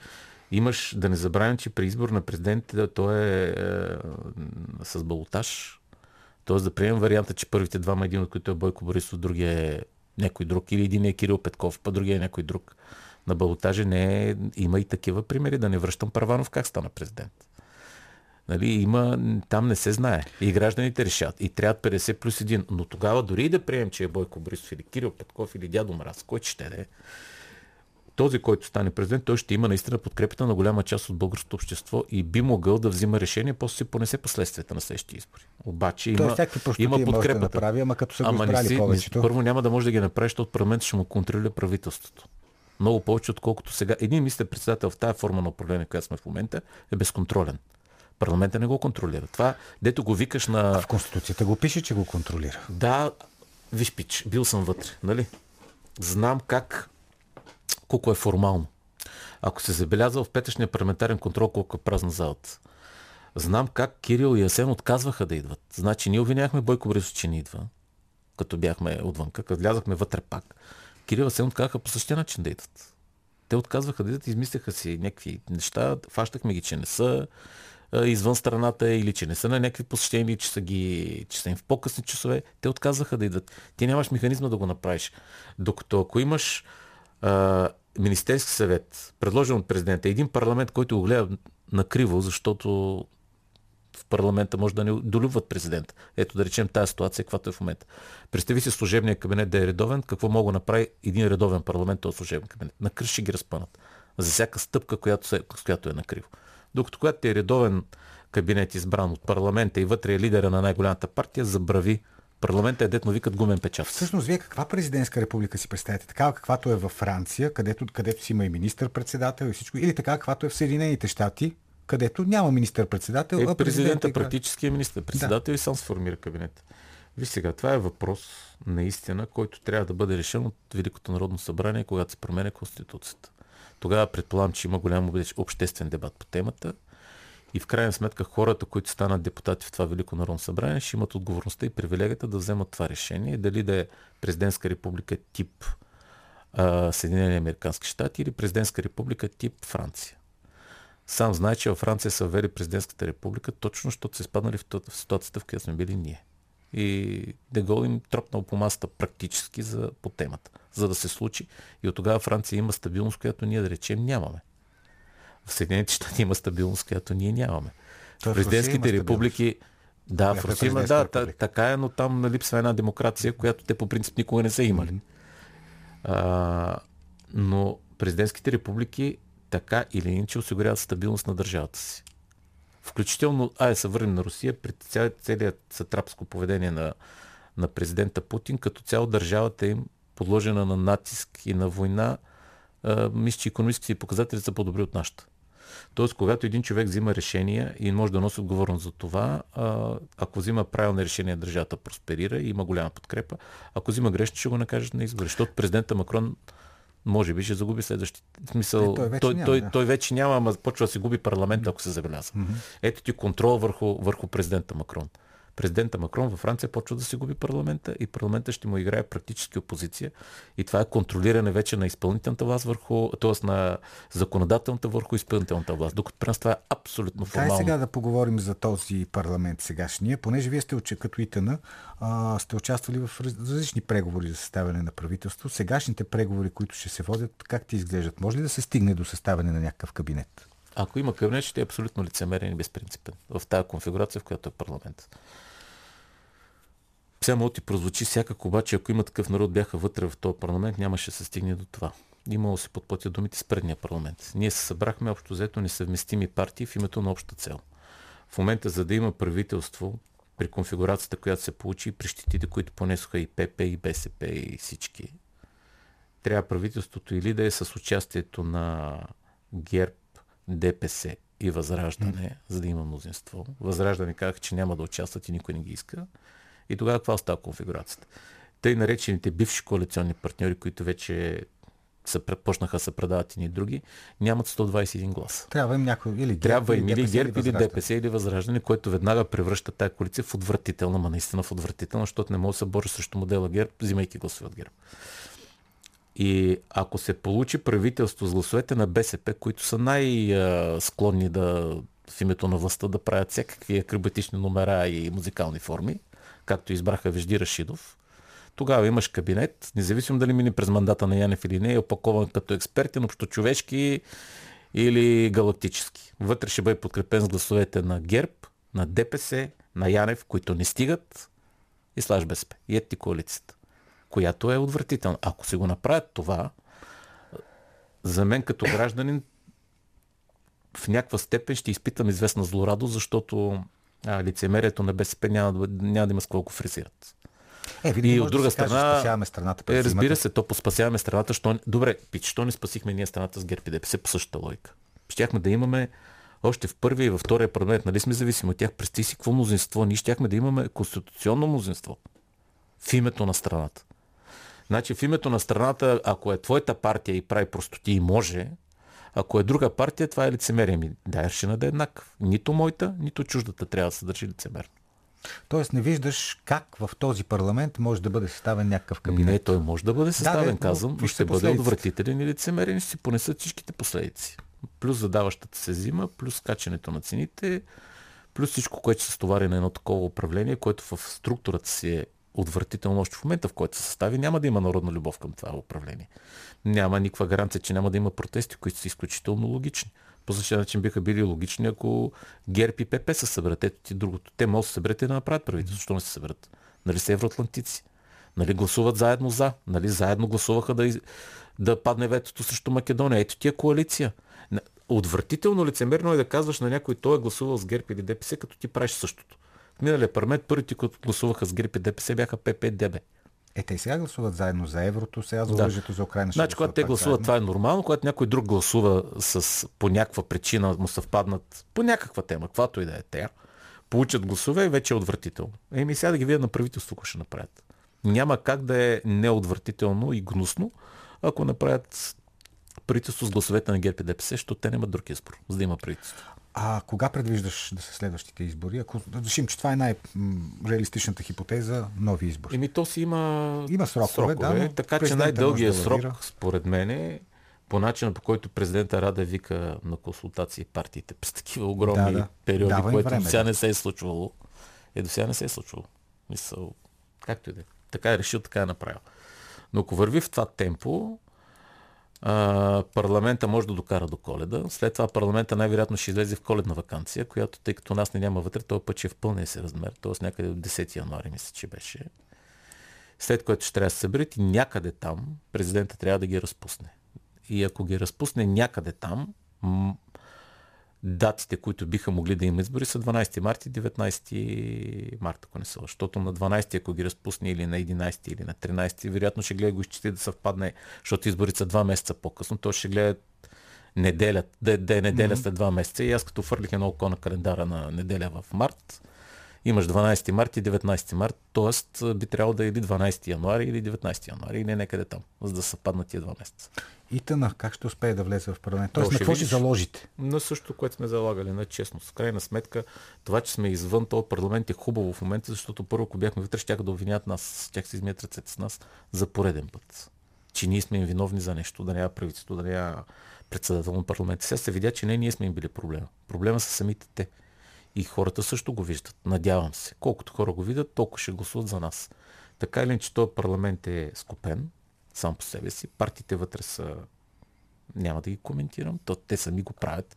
имаш, да не забравим, че при избор на президент да, той е, е с балотаж. Тоест да приемем варианта, че първите двама, един от които е Бойко Борисов, другия е някой друг, или един е Кирил Петков, па другия е някой друг. На балотажа не е, има и такива примери, да не връщам Парванов как стана президент. Нали, има, там не се знае. И гражданите решат. И трябва 50 плюс 1. Но тогава дори и да приемем, че е Бойко Борисов или Кирил Петков или дядо Мраз, кой ще да е, този, който стане президент, той ще има наистина подкрепата на голяма част от българското общество и би могъл да взима решение, после си понесе последствията на следващите избори. Обаче има, простотии има може да подкрепата. направи, ама като са Ама не си, не, повечето. първо няма да може да ги направи, защото парламент ще му контролира правителството. Много повече, отколкото сега. Един министър председател в тази форма на управление, която сме в момента, е безконтролен. Парламента не го контролира. Това, дето го викаш на... В Конституцията го пише, че го контролира. Да, виж пич, бил съм вътре, нали? Знам как, колко е формално. Ако се забелязва в петъчния парламентарен контрол, колко е празна залата. Знам как Кирил и Асен отказваха да идват. Значи ние обвиняхме Бойко Борисов, че не идва, като бяхме отвънка, като влязахме вътре пак. Кирил и Асен отказаха по същия начин да идват. Те отказваха да идват, измисляха си някакви неща, фащахме ги, че не са извън страната или че не са на някакви посещения, че са, ги, че са им в по-късни часове. Те отказваха да идват. Ти нямаш механизма да го направиш. Докато ако имаш Министерски съвет, предложен от президента, един парламент, който го гледа накриво, защото в парламента може да не долюбват президент. Ето да речем тази ситуация, каквато е в момента. Представи си служебния кабинет да е редовен, какво мога да направи един редовен парламент, този служебен кабинет. Накръщи ги разпънат. За всяка стъпка, която, се, която е накриво. Докато когато е редовен кабинет избран от парламента и вътре е лидера на най-голямата партия, забрави. Парламента е детно викат гумен печат. Всъщност, вие каква президентска република си представяте? Такава каквато е във Франция, където, където си има и министър-председател и всичко, или така каквато е в Съединените щати, където няма министър-председател, Е, а президента играе. практически е министър председател и сам сформира кабинет. Виж сега, това е въпрос наистина, който трябва да бъде решен от Великото народно събрание, когато се променя Конституцията. Тогава предполагам, че има голям обществен дебат по темата И в крайна сметка хората, които станат депутати в това Велико народно събрание, ще имат отговорността и привилегията да вземат това решение. Дали да е президентска република тип Съединени Американски щати или президентска република тип Франция. Сам знае, че във Франция са ввели президентската република, точно защото се спаднали в ситуацията, в която сме били ние. И Дегол им тропнал по масата практически за, по темата, за да се случи. И от тогава Франция има стабилност, която ние да речем нямаме. В Съединените щати има стабилност, която ние нямаме. В президентските републики да, в Русия има, да, та, така е, но там липсва една демокрация, която те по принцип никога не са имали. Mm-hmm. А, но президентските републики така или иначе осигуряват стабилност на държавата си. Включително, ай се върнем на Русия, при целият сатрапско поведение на, на президента Путин, като цяло държавата им подложена на натиск и на война, мисля, че економическите показатели са по-добри от нашата. Тоест, когато един човек взима решения и може да носи отговорност за това, ако взима правилни решения, държавата просперира и има голяма подкрепа. Ако взима грешно, ще го накажат на избори. Защото президента Макрон може би ще загуби следващите. Смисъл, е, той, вече той, няма, той, да. той вече няма, ама почва да се губи парламент, ако се забелязва. Mm-hmm. Ето ти контрол върху, върху президента Макрон президента Макрон във Франция почва да се губи парламента и парламента ще му играе практически опозиция. И това е контролиране вече на изпълнителната власт върху, т.е. на законодателната върху изпълнителната власт. Докато при нас това е абсолютно формално. Дай сега да поговорим за този парламент сегашния, понеже вие сте като ИТН, а, сте участвали в различни преговори за съставяне на правителство. Сегашните преговори, които ще се водят, как ти изглеждат? Може ли да се стигне до съставяне на някакъв кабинет? Ако има кабинет, ще е абсолютно лицемерен и безпринципен в тази конфигурация, в която е парламент. Сега мога ти прозвучи всякак, обаче ако има такъв народ бяха вътре в този парламент, нямаше да се стигне до това. Имало се подплатят думите с предния парламент. Ние се събрахме общо взето несъвместими партии в името на обща цел. В момента, за да има правителство, при конфигурацията, която се получи, при щетите, които понесоха и ПП, и БСП, и всички, трябва правителството или да е с участието на ГЕРБ, ДПС и Възраждане, за да има мнозинство. Възраждане казах, че няма да участват и никой не ги иска. И тогава каква остава конфигурацията? Тъй наречените бивши коалиционни партньори, които вече са, почнаха да се предават и ни други, нямат 121 гласа. Трябва им някой или ГЕРБ, Трябва им или ГЕРБ, или ДПС, или Възраждане, което веднага превръща тази коалиция в отвратителна, ма наистина в отвратителна, защото не може да се бори срещу модела ГЕРБ, взимайки гласове от ГЕРБ. И ако се получи правителство с гласовете на БСП, които са най-склонни да в името на властта да правят всякакви акробатични номера и музикални форми, както избраха Вежди Рашидов, тогава имаш кабинет, независимо дали мине през мандата на Янев или не, е опакован като експертен, общочовешки или галактически. Вътре ще бъде подкрепен с гласовете на ГЕРБ, на ДПС, на Янев, които не стигат и слаж БСП. И ети коалицията която е отвратителна. Ако се го направят това, за мен като гражданин в някаква степен ще изпитам известна злорадост, защото а, лицемерието на БСП няма, няма да има с колко фризират. Е, и от друга страна, каже, спасяваме страната. Е, разбира се, то поспасяваме страната. Що... Добре, пич, що не спасихме ние страната с ГЕРБ и ДПС по същата логика? Щяхме да имаме още в първия и във втория парламент, нали сме зависими от тях, през си какво мнозинство, ние щяхме да имаме конституционно мнозинство в името на страната. Значи в името на страната, ако е твоята партия и прави простоти и може, ако е друга партия, това е лицемерие. Ми, да, ще да е еднакъв. Нито моята, нито чуждата трябва да се държи лицемерно. Тоест не виждаш как в този парламент може да бъде съставен някакъв кабинет. Не, той може да бъде съставен, да, казвам, но ще бъде отвратителен и лицемерен и ще си понесат всичките последици. Плюс задаващата се зима, плюс качането на цените, плюс всичко, което се стовари на едно такова управление, което в структурата си е отвратително още в момента, в който се състави, няма да има народна любов към това управление. Няма никаква гаранция, че няма да има протести, които са изключително логични. По същия начин биха били логични, ако ГЕРБ и ПП се съберат. Ето ти другото. Те могат да се съберат и да направят правителство. Защо не се съберат? Нали са евроатлантици? Нали гласуват заедно за? Нали заедно гласуваха да, да падне ветото срещу Македония? Ето ти е коалиция. Отвратително лицемерно е да казваш на някой, той е гласувал с ГЕРБ или ДПС, като ти правиш същото миналия парламент първите, които гласуваха с ГРИП и ДПС, бяха ПП ДБ. Е, те сега гласуват заедно за еврото, сега за оръжието да. за Украина. Значи, когато те гласуват, заедно. това е нормално. Когато някой друг гласува с по някаква причина, му съвпаднат по някаква тема, каквато и да е тя, получат гласове и вече е отвратително. Еми сега да ги видя на правителство, ако ще направят. Няма как да е неотвратително и гнусно, ако направят правителство с гласовете на ГЕРБ и ДПС, защото те нямат друг избор, за да има правителство. А кога предвиждаш да са следващите избори? Ако решим, че това е най-реалистичната хипотеза, нови избори. Еми то си има, има срокове, срокове да, така че най-дългият да срок, според мен, е по начина по който президента Рада вика на консултации партиите през такива огромни да, да. периоди, Давай което време, сега да. не се е случвало. Е, до сега не се е случвало. Мисъл, както и да е. Така е решил, така е направил. Но ако върви в това темпо, парламента може да докара до коледа. След това парламента най-вероятно ще излезе в коледна вакансия, която, тъй като нас не няма вътре, този път ще е в пълния си размер, т.е. някъде от 10 януари, мисля, че беше. След което ще трябва да се съберат някъде там президента трябва да ги разпусне. И ако ги разпусне някъде там, датите, които биха могли да има избори са 12 марта и 19 марта, ако не са. Защото на 12, ако ги разпусне или на 11 или на 13, вероятно ще гледа го изчисти да съвпадне, защото изборите са два месеца по-късно. То ще гледа неделя, да, да е неделя mm-hmm. след два месеца. И аз като фърлих едно око на календара на неделя в март, имаш 12 марта и 19 март, т.е. би трябвало да е или 12 януари или 19 януари, или някъде там, за да съвпаднат тия два месеца. И тъна, как ще успее да влезе в парламент? Тоест, на какво ще заложите? На също, което сме залагали, на честност. В крайна сметка, това, че сме извън този парламент е хубаво в момента, защото първо, ако бяхме вътре, ще да обвинят нас, тях се измият ръцете с нас за пореден път. Че ние сме им виновни за нещо, да няма правителство, да няма председател на парламента. Сега се видя, че не ние сме им били проблема. Проблема са самите те. И хората също го виждат. Надявам се. Колкото хора го видят, толкова ще гласуват за нас. Така или че този парламент е скопен, сам по себе си. Партиите вътре са... Няма да ги коментирам. То, те сами го правят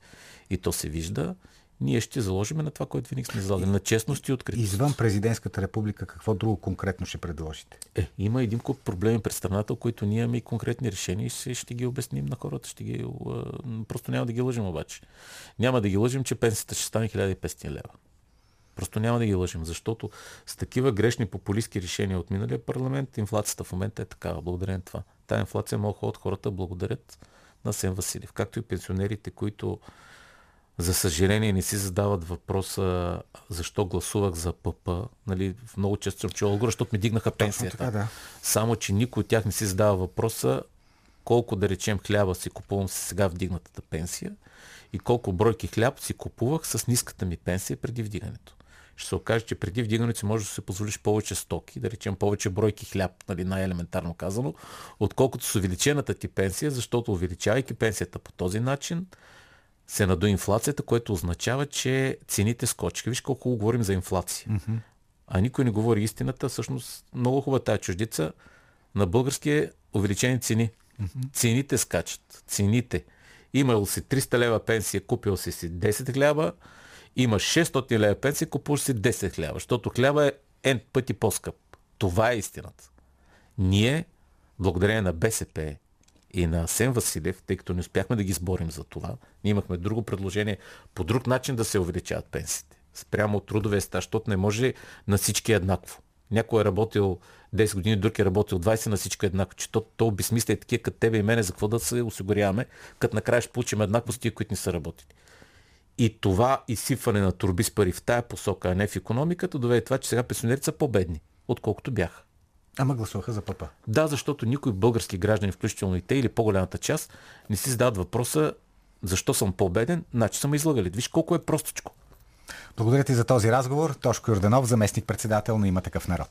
и то се вижда. Ние ще заложим на това, което винаги сме заложили. На честност и откритост. Извън президентската република, какво друго конкретно ще предложите? Е, има един куп проблеми пред страната, които ние имаме и конкретни решения и ще, ги обясним на хората. Ще ги, просто няма да ги лъжим обаче. Няма да ги лъжим, че пенсията ще стане 1500 лева. Просто няма да ги лъжим, защото с такива грешни популистски решения от миналия парламент, инфлацията в момента е такава. Благодарение на това. Тая инфлация могат от хората благодарят на Сен Василев, както и пенсионерите, които за съжаление не си задават въпроса защо гласувах за ПП. Нали, много често съм чувал отговор, защото ми дигнаха пенсията. Така, да. Само, че никой от тях не си задава въпроса колко да речем хляба си купувам с сега вдигнатата пенсия и колко бройки хляб си купувах с ниската ми пенсия преди вдигането ще се окаже, че преди вдигането си можеш да се позволиш повече стоки, да речем повече бройки хляб, нали, най-елементарно казано, отколкото с увеличената ти пенсия, защото увеличавайки пенсията по този начин, се надо инфлацията, което означава, че цените скочиха. Виж колко говорим за инфлация. Mm-hmm. А никой не говори истината. Всъщност много хубава тази чуждица. На български е увеличени цени. Mm-hmm. Цените скачат. Цените. Имал си 300 лева пенсия, купил си си 10 хляба, имаш 600 лева пенсия, купуваш си 10 хляба, защото хляба е N пъти по-скъп. Това е истината. Ние, благодарение на БСП и на Сен Василев, тъй като не успяхме да ги сборим за това, ние имахме друго предложение по друг начин да се увеличават пенсиите. Спрямо от трудовия стаж, защото не може на всички еднакво. Някой е работил 10 години, друг е работил 20, на всички еднакво. Че то, то обесмисля и такива като тебе и мене, за какво да се осигуряваме, като накрая ще получим еднакво с тия, които не са работили. И това изсипване на турби с пари в тая посока, а не в економиката, доведе това, че сега пенсионерите са по-бедни, отколкото бяха. Ама гласуваха за папа. Да, защото никой български граждани, включително и те или по-голямата част, не си задават въпроса защо съм по-беден, значи съм излагали. Виж колко е простичко. Благодаря ти за този разговор. Тошко Йорданов, заместник председател на има такъв народ.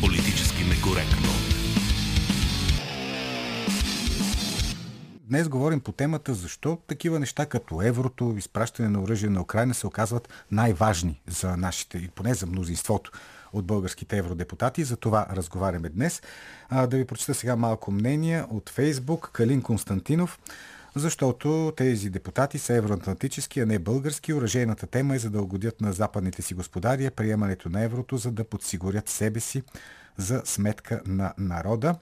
Политически некоректно. Днес говорим по темата защо такива неща като еврото, изпращане на оръжие на Украина се оказват най-важни за нашите, и поне за мнозинството от българските евродепутати. За това разговаряме днес. А, да ви прочета сега малко мнение от Фейсбук. Калин Константинов защото тези депутати са евроатлантически, а не български. Оръжейната тема е за да угодят на западните си господари приемането на еврото, за да подсигурят себе си за сметка на народа.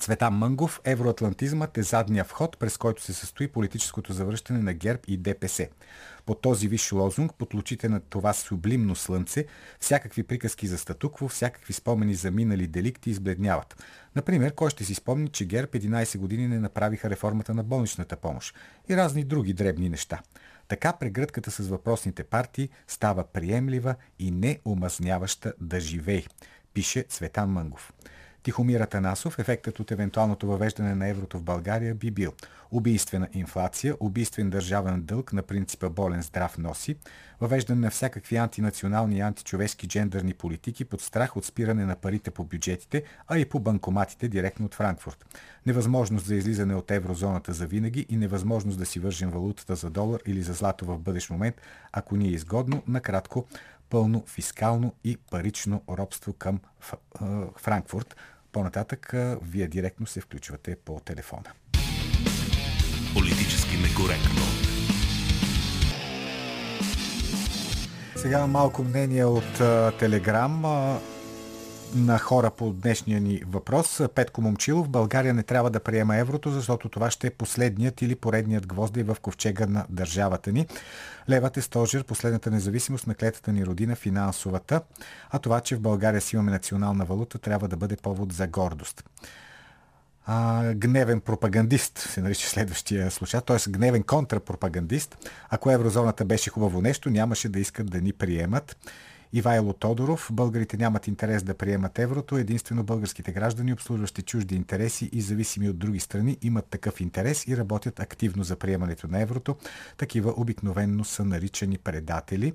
Цветан Мънгов, евроатлантизмът е задния вход, през който се състои политическото завръщане на ГЕРБ и ДПС. По този виш лозунг, под лучите на това сублимно слънце, всякакви приказки за статукво, всякакви спомени за минали деликти избледняват. Например, кой ще си спомни, че ГЕРБ 11 години не направиха реформата на болничната помощ и разни други дребни неща. Така прегръдката с въпросните партии става приемлива и неумазняваща да живей, пише Цветан Мънгов. Тихомира Танасов, ефектът от евентуалното въвеждане на еврото в България би бил убийствена инфлация, убийствен държавен дълг на принципа болен здрав носи, въвеждане на всякакви антинационални и античовешки джендърни политики под страх от спиране на парите по бюджетите, а и по банкоматите директно от Франкфурт. Невъзможност за излизане от еврозоната за винаги и невъзможност да си вържим валутата за долар или за злато в бъдещ момент, ако ни е изгодно, накратко, пълно фискално и парично робство към Франкфурт. По-нататък вие директно се включвате по телефона. Политически некоректно. Сега малко мнение от Телеграм на хора по днешния ни въпрос. Петко Момчилов, България не трябва да приема еврото, защото това ще е последният или поредният гвозди в ковчега на държавата ни. Левът е стожер, последната независимост на клетата ни родина, финансовата, а това, че в България си имаме национална валута, трябва да бъде повод за гордост а, гневен пропагандист, се нарича следващия слушател, т.е. гневен контрапропагандист. Ако еврозоната беше хубаво нещо, нямаше да искат да ни приемат. Ивайло Тодоров. Българите нямат интерес да приемат еврото. Единствено българските граждани, обслужващи чужди интереси и зависими от други страни, имат такъв интерес и работят активно за приемането на еврото. Такива обикновенно са наричани предатели.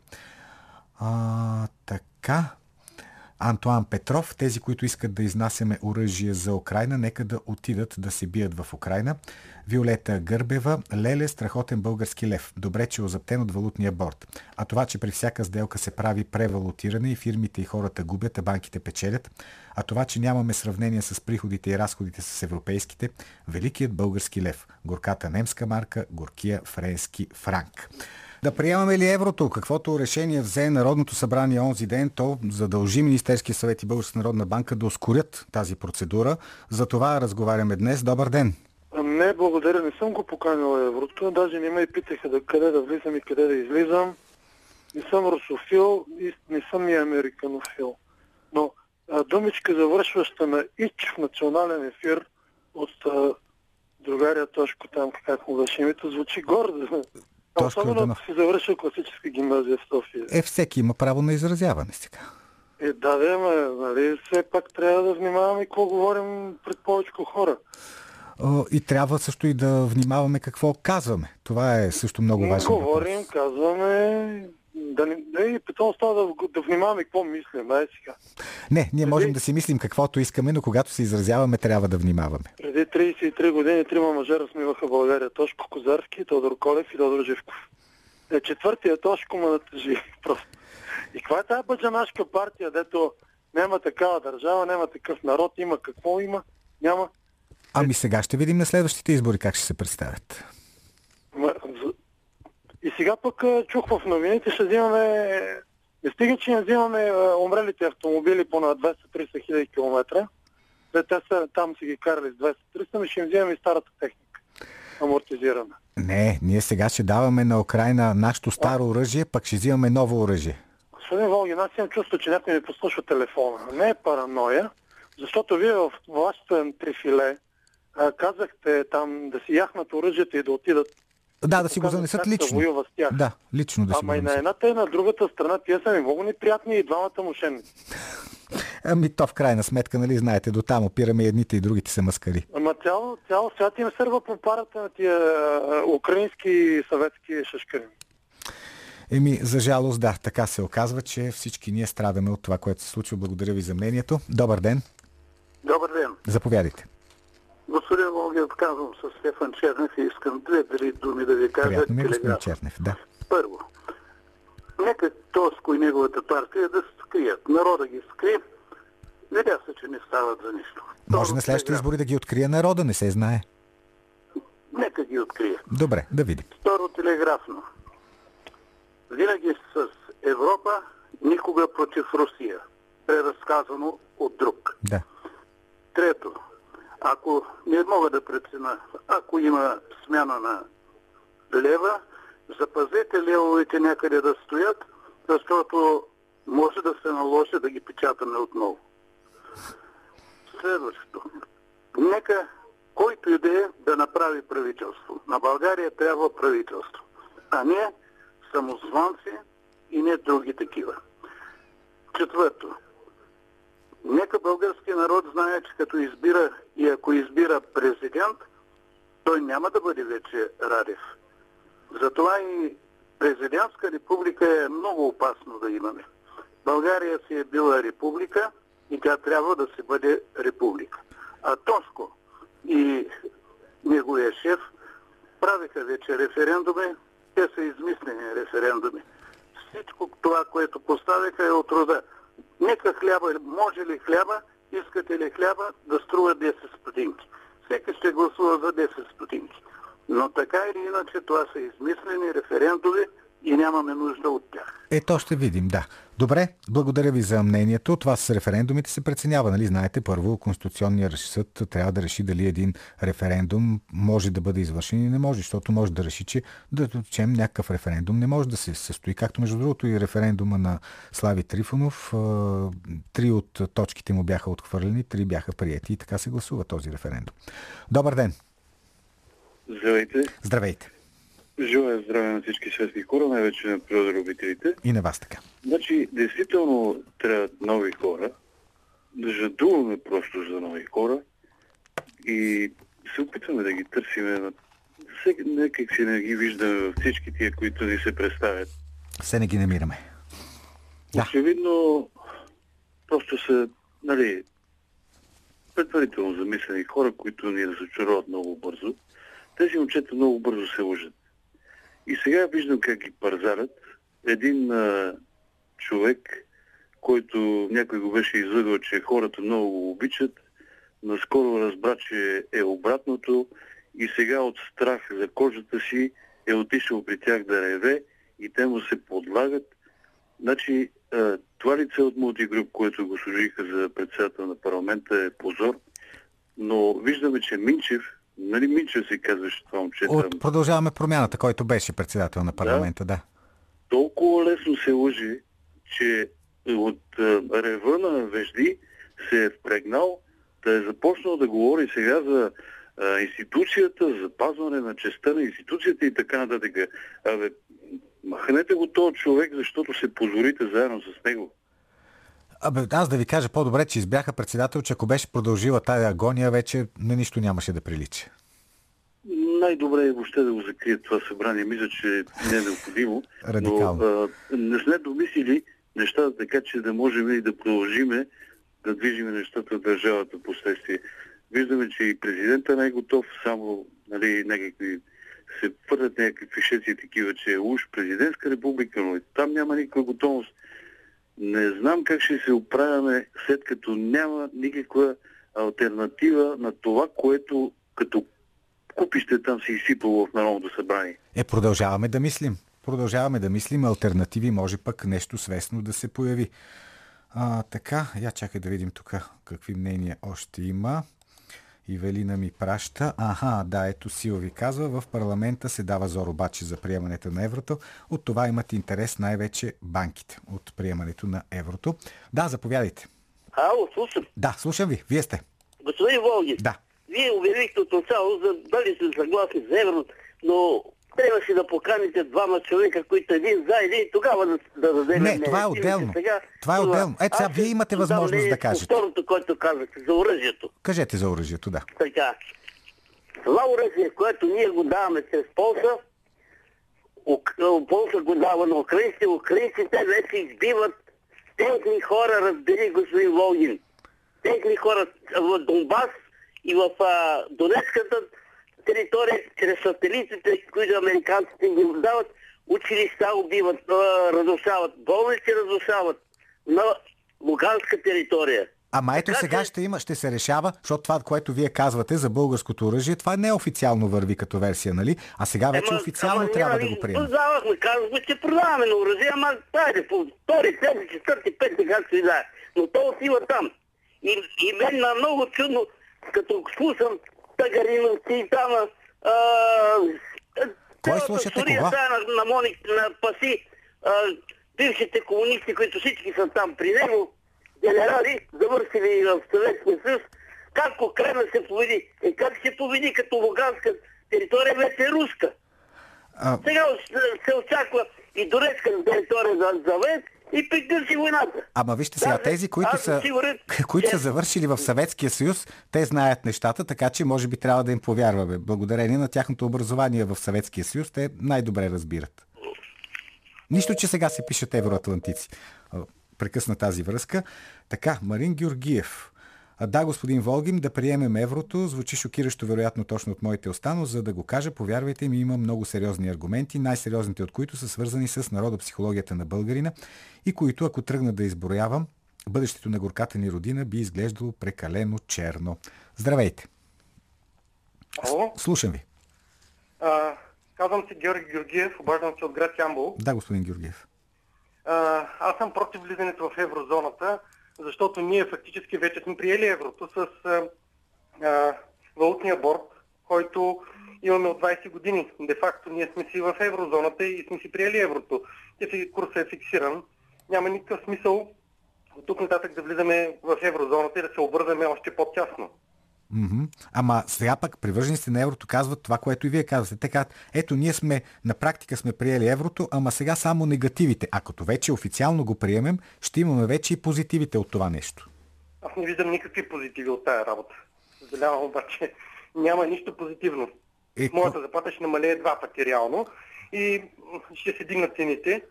А, така. Антуан Петров, тези, които искат да изнасяме оръжие за Украина, нека да отидат да се бият в Украина. Виолета Гърбева, Леле, страхотен български лев. Добре, че е озаптен от валутния борт. А това, че при всяка сделка се прави превалутиране и фирмите и хората губят, а банките печелят. А това, че нямаме сравнение с приходите и разходите с европейските, великият български лев. Горката немска марка, горкия френски франк. Да приемаме ли еврото? Каквото решение взе Народното събрание онзи ден, то задължи Министерския съвет и Българска народна банка да ускорят тази процедура. За това разговаряме днес. Добър ден! Не, благодаря. Не съм го поканил еврото. Даже не ме и питаха да, къде да влизам и къде да излизам. Не съм русофил и не съм и американофил. Но а, думичка завършваща на ИЧ в национален ефир от а, другаря Тошко там, как му беше името, звучи гордо. Тошко Особено ако си завършил класическа гимназия в София. Е, всеки има право на изразяване сега. Е, да, да, ма, нали, все пак трябва да внимаваме какво говорим пред повече хора. И трябва също и да внимаваме какво казваме. Това е също много важно. Говорим, въпрос. казваме, да не, не питам става да, да внимаваме какво мислим, ай сега. Не, ние можем Преди... да си мислим каквото искаме, но когато се изразяваме, трябва да внимаваме. Преди 33 години трима мъже размиваха България. Тошко Козарски, Тодор Колев и Тодор Живков. Е, четвъртия Тошко ме натъжи [LAUGHS] просто. И каква е тази баджанашка партия, дето няма такава държава, няма такъв народ, има какво има, няма. Ами сега ще видим на следващите избори как ще се представят. И сега пък чух в новините, ще взимаме... Не стига, че не взимаме умрелите автомобили по на 230 хиляди километра. Те са, там си ги карали с 200-300, но ще им взимаме и старата техника. Амортизирана. Не, ние сега ще даваме на Украина нашето старо оръжие, пък ще взимаме ново оръжие. Господин Волгин, аз имам чувство, че някой ми послушва телефона. Не е параноя, защото вие в вашето трифиле казахте там да си яхнат оръжията и да отидат да, да си го занесат лично. Да, с тях. да, лично да си Ама и на едната и на другата страна тия са ми много неприятни и двамата мошенници. Ами то в крайна сметка, нали знаете, до там опираме едните и другите са маскари. Ама цял, цял свят им сърва по парата на тия украински и съветски шашкари. Еми, за жалост, да, така се оказва, че всички ние страдаме от това, което се случва. Благодаря ви за мнението. Добър ден. Добър ден. Заповядайте. Господин Волгев, казвам с Стефан Чернев и искам две-три думи да ви кажа. Приятно ми, господин Чернев, да. Първо, нека Тоско и неговата партия да скрият. Народа ги скри. Видя се, че не стават за нищо. Може на следващите избори да ги открие народа, не се знае. Нека ги открие. Добре, да видим. Второ телеграфно. Винаги с Европа, никога против Русия. Преразказано от друг. Да. Трето, ако не мога да прецена, ако има смяна на лева, запазете левовете някъде да стоят, защото може да се наложи да ги печатаме отново. Следващото. Нека който и да е да направи правителство. На България трябва правителство, а не самозванци и не други такива. Четвърто. Нека български народ знае, че като избира и ако избира президент, той няма да бъде вече Радев. Затова и президентска република е много опасно да имаме. България си е била република и тя трябва да се бъде република. А Тоско и неговия шеф правиха вече референдуми, те са измислени референдуми. Всичко това, което поставиха е от рода. Нека хляба, може ли хляба, искате ли хляба да струва 10 стотинки. Всеки ще гласува за 10 стотинки. Но така или иначе това са измислени референдуми и нямаме нужда от тях. Ето ще видим, да. Добре, благодаря ви за мнението. Това с референдумите се преценява, нали? Знаете, първо Конституционният съд трябва да реши дали един референдум може да бъде извършен и не може, защото може да реши, че да речем някакъв референдум не може да се състои. Както между другото и референдума на Слави Трифонов, три от точките му бяха отхвърлени, три бяха прияти и така се гласува този референдум. Добър ден! Здравейте! Здравейте! Желая здраве на всички светски хора, най-вече на природолюбителите. И на вас така. Значи, действително трябват нови хора. Да жадуваме просто за нови хора и се опитваме да ги търсиме. Всеки, някак си не ги виждаме във всички тия, които ни се представят. Все не ги намираме. Да. Очевидно, просто са, нали, предварително замислени хора, които ни разочароват много бързо. Тези момчета много бързо се лъжат. И сега виждам как ги парзарят. Един а, човек, който някой го беше излъгал, че хората много го обичат, наскоро разбра, че е обратното и сега от страх за кожата си е отишъл при тях да реве и те му се подлагат. Значи, а, това лице от мултигруп, което го служиха за председател на парламента е позор, но виждаме, че Минчев, Нали Минчев се казваше това момче? От продължаваме промяната, който беше председател на парламента, да. да. Толкова лесно се лъжи, че от рева на Вежди се е впрегнал да е започнал да говори сега за а, институцията, за пазване на честа на институцията и така нататък. Абе, махнете го този човек, защото се позорите заедно с него. Абе, аз да ви кажа по-добре, че избяха председател, че ако беше продължила тази агония, вече на нищо нямаше да прилича. Най-добре е въобще да го закрият това събрание. Мисля, че не е необходимо. Радикално. Но а, не сме домислили нещата така, че да можем и да продължиме да движиме нещата в държавата последствие. Виждаме, че и президента не е готов, само нали, някакви се пърнат някакви фишеци такива, че е уж президентска република, но и там няма никаква готовност не знам как ще се оправяме, след като няма никаква альтернатива на това, което като купище там се изсипало в Народното събрание. Е, продължаваме да мислим. Продължаваме да мислим. Альтернативи може пък нещо свестно да се появи. А, така, я чакай да видим тук какви мнения още има. Ивелина ми праща. Аха, да, ето Силви казва, в парламента се дава зор обаче за приемането на еврото. От това имат интерес най-вече банките от приемането на еврото. Да, заповядайте. Ало, слушам. Да, слушам ви. Вие сте. Господин Волги. Да. Вие обявихте от начало за дали сте съгласни за еврото, но трябваше да поканите двама човека, които един за един тогава да, да дадем Не, това е отделно. Сега, това е отделно. Ето сега вие имате възможност да кажете. Второто, което казахте, за оръжието. Кажете за оръжието, да. Така. Това оръжие, което ние го даваме чрез Полша, Полша го дава на украинците, украинците вече избиват техни хора, разбери господин Волгин. Техни хора в Донбас и в а, Донецката територия, чрез сателитите, които американците ги дават, училища убиват, разрушават, болници разрушават на луганска територия. Ама ето сега ще има, ще се решава, защото това, което вие казвате за българското оръжие, това неофициално върви като версия, нали? А сега вече ама, официално ама, трябва да го приемем. Продавахме, казахме, че продаваме на оръжие, ама дайде по втори, трети, четвърти, пети, както и да е. Но то отива там. И, и мен на много чудно, като слушам Тагариновци, там... А, Кой слушате кога? На, на, Моник, на Паси, а, бившите комунисти, които всички са там при него, генерали, завършили в Съветския съюз, как Украина се победи? Е, как се победи, като Луганска територия вече е руска? А... Сега се очаква и Донецка територия да завет и приключи войната. Ама вижте сега, Даже тези, които са, сигурен, [LAUGHS] които са че- завършили в Съветския съюз, те знаят нещата, така че може би трябва да им повярваме. Благодарение на тяхното образование в Съветския съюз, те най-добре разбират. Нищо, че сега се пишат евроатлантици. Прекъсна тази връзка. Така, Марин Георгиев. Да, господин Волгин, да приемем еврото. Звучи шокиращо, вероятно, точно от моите уста, но за да го кажа, повярвайте ми, има много сериозни аргументи, най-сериозните от които са свързани с народопсихологията на българина и които, ако тръгна да изброявам, бъдещето на горката ни родина би изглеждало прекалено черно. Здравейте! Ало, Слушам ви. а, казвам се Георги Георгиев, обаждам се от град Ямбол. Да, господин Георгиев. А, аз съм против влизането в еврозоната, защото ние фактически вече сме приели еврото с а, а, валутния борт, който имаме от 20 години. Де факто ние сме си в еврозоната и сме си приели еврото. Те си курсът е фиксиран. Няма никакъв смисъл от тук нататък да влизаме в еврозоната и да се обързаме още по-тясно. Мгм. Ама сега пък привържениците на еврото казват това, което и вие казвате. Те казват, ето ние сме, на практика сме приели еврото, ама сега само негативите. А като вече официално го приемем, ще имаме вече и позитивите от това нещо. Аз не виждам никакви позитиви от тая работа. Съжалявам обаче, [LAUGHS] няма нищо позитивно. Е, Моята заплата ще намалее два пъти реално и ще се дигнат цените.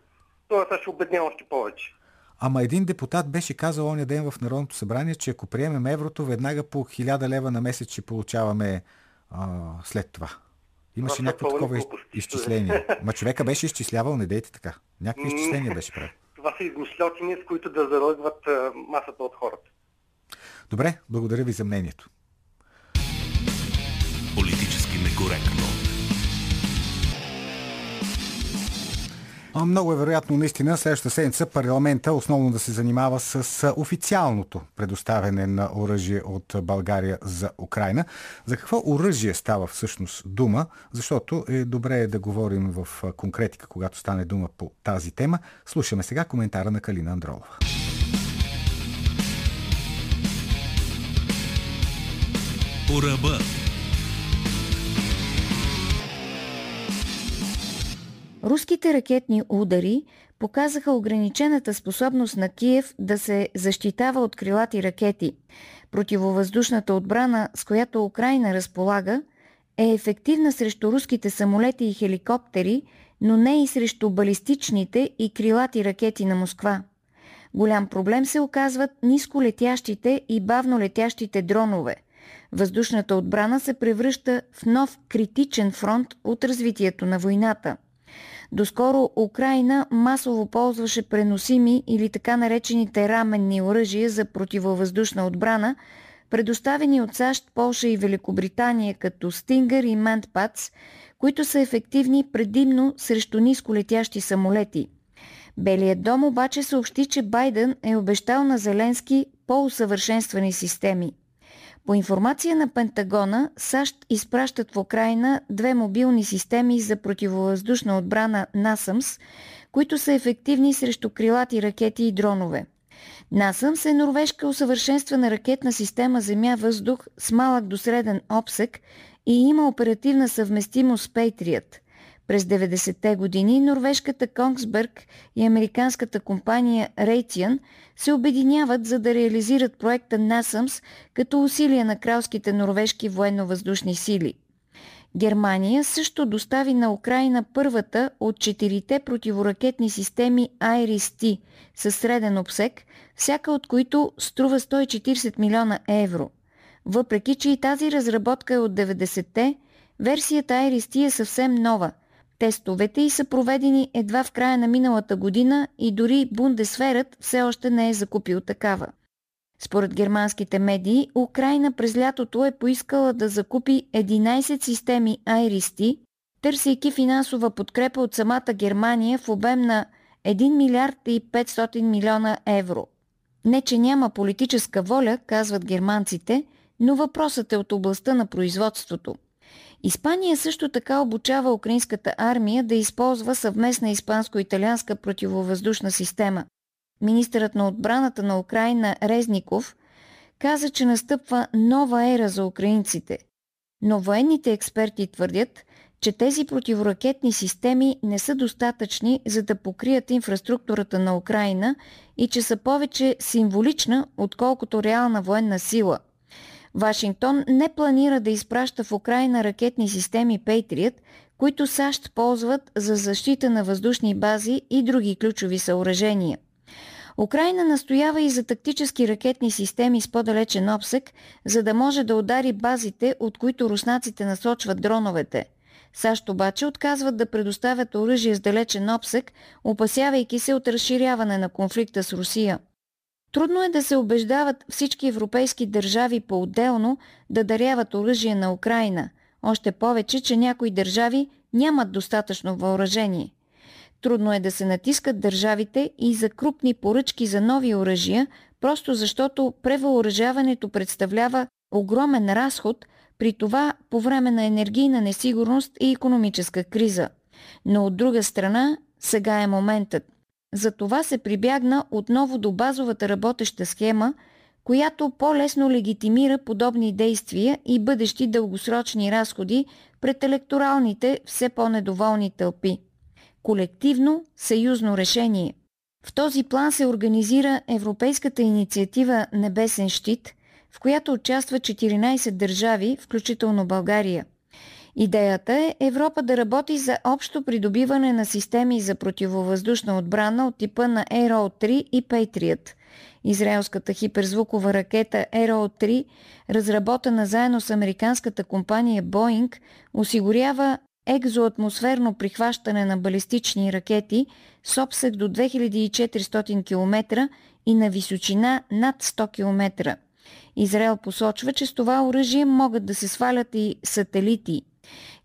Тоест аз ще обедня още повече. Ама един депутат беше казал оня ден в Народното събрание, че ако приемем еврото, веднага по 1000 лева на месец ще получаваме а, след това. Имаше някакво такова из- глупости. изчисление. [LAUGHS] Ма човека беше изчислявал, не дейте така. Някакви изчисления беше правил. [LAUGHS] Това са измишлятини, с които да залъгват а, масата от хората. Добре, благодаря ви за мнението. Политически некоректно. Много е вероятно наистина следващата седмица парламента основно да се занимава с официалното предоставяне на оръжие от България за Украина. За какво оръжие става всъщност дума? Защото е добре да говорим в конкретика, когато стане дума по тази тема. Слушаме сега коментара на Калина Андролова. По. Руските ракетни удари показаха ограничената способност на Киев да се защитава от крилати ракети. Противовъздушната отбрана, с която Украина разполага, е ефективна срещу руските самолети и хеликоптери, но не и срещу балистичните и крилати ракети на Москва. Голям проблем се оказват ниско летящите и бавно летящите дронове. Въздушната отбрана се превръща в нов критичен фронт от развитието на войната. Доскоро Украина масово ползваше преносими или така наречените раменни оръжия за противовъздушна отбрана, предоставени от САЩ, Полша и Великобритания като Стингър и Мантпац, които са ефективни предимно срещу нисколетящи самолети. Белият дом обаче съобщи, че Байден е обещал на Зеленски по-усъвършенствани системи. По информация на Пентагона, САЩ изпращат в Украина две мобилни системи за противовъздушна отбрана NASAMS, които са ефективни срещу крилати ракети и дронове. NASAMS е норвежка усъвършенствана ракетна система Земя-въздух с малък до среден обсек и има оперативна съвместимост с Patriot. През 90-те години норвежката Конгсберг и американската компания Raytheon се обединяват за да реализират проекта NASAMS като усилия на кралските норвежки военно-въздушни сили. Германия също достави на Украина първата от четирите противоракетни системи IRIS-T със среден обсек, всяка от които струва 140 милиона евро. Въпреки, че и тази разработка е от 90-те, версията IRIS-T е съвсем нова. Тестовете й са проведени едва в края на миналата година и дори Бундесферът все още не е закупил такава. Според германските медии, Украина през лятото е поискала да закупи 11 системи IRIS-T, търсейки финансова подкрепа от самата Германия в обем на 1 милиард и 500 милиона евро. Не, че няма политическа воля, казват германците, но въпросът е от областта на производството. Испания също така обучава украинската армия да използва съвместна испанско-италианска противовъздушна система. Министърът на отбраната на Украина Резников каза, че настъпва нова ера за украинците. Но военните експерти твърдят, че тези противоракетни системи не са достатъчни за да покрият инфраструктурата на Украина и че са повече символична, отколкото реална военна сила. Вашингтон не планира да изпраща в Украина ракетни системи Patriot, които САЩ ползват за защита на въздушни бази и други ключови съоръжения. Украина настоява и за тактически ракетни системи с по-далечен обсек, за да може да удари базите, от които руснаците насочват дроновете – САЩ обаче отказват да предоставят оръжие с далечен обсек, опасявайки се от разширяване на конфликта с Русия. Трудно е да се убеждават всички европейски държави по-отделно да даряват оръжие на Украина, още повече, че някои държави нямат достатъчно въоръжение. Трудно е да се натискат държавите и за крупни поръчки за нови оръжия, просто защото превъоръжаването представлява огромен разход, при това по време на енергийна несигурност и економическа криза. Но от друга страна, сега е моментът. За това се прибягна отново до базовата работеща схема, която по-лесно легитимира подобни действия и бъдещи дългосрочни разходи пред електоралните все по-недоволни тълпи. Колективно съюзно решение. В този план се организира Европейската инициатива Небесен щит – в която участва 14 държави, включително България. Идеята е Европа да работи за общо придобиване на системи за противовъздушна отбрана от типа на Arrow 3 и Patriot. Израелската хиперзвукова ракета Arrow 3, разработена заедно с американската компания Boeing, осигурява екзоатмосферно прихващане на балистични ракети с обсек до 2400 км и на височина над 100 км. Израел посочва, че с това оръжие могат да се свалят и сателити.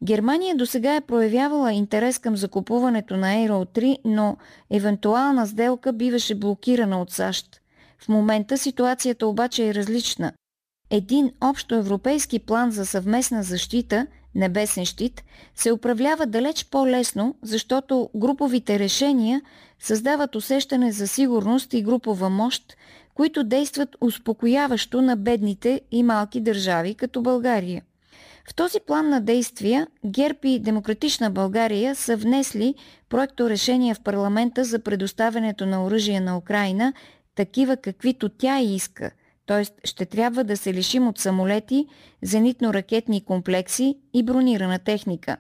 Германия до сега е проявявала интерес към закупуването на Aero 3, но евентуална сделка биваше блокирана от САЩ. В момента ситуацията обаче е различна. Един общо европейски план за съвместна защита, небесен щит, се управлява далеч по-лесно, защото груповите решения създават усещане за сигурност и групова мощ, които действат успокояващо на бедните и малки държави, като България. В този план на действия ГЕРБ и Демократична България са внесли проекто решение в парламента за предоставянето на оръжие на Украина, такива каквито тя иска, т.е. ще трябва да се лишим от самолети, зенитно-ракетни комплекси и бронирана техника.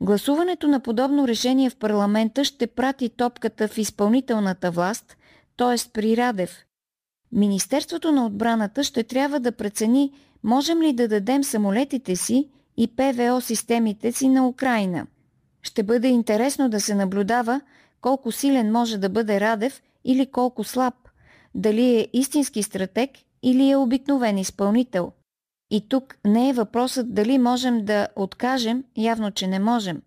Гласуването на подобно решение в парламента ще прати топката в изпълнителната власт, т.е. при Радев, Министерството на отбраната ще трябва да прецени можем ли да дадем самолетите си и ПВО системите си на Украина. Ще бъде интересно да се наблюдава колко силен може да бъде Радев или колко слаб, дали е истински стратег или е обикновен изпълнител. И тук не е въпросът дали можем да откажем, явно, че не можем.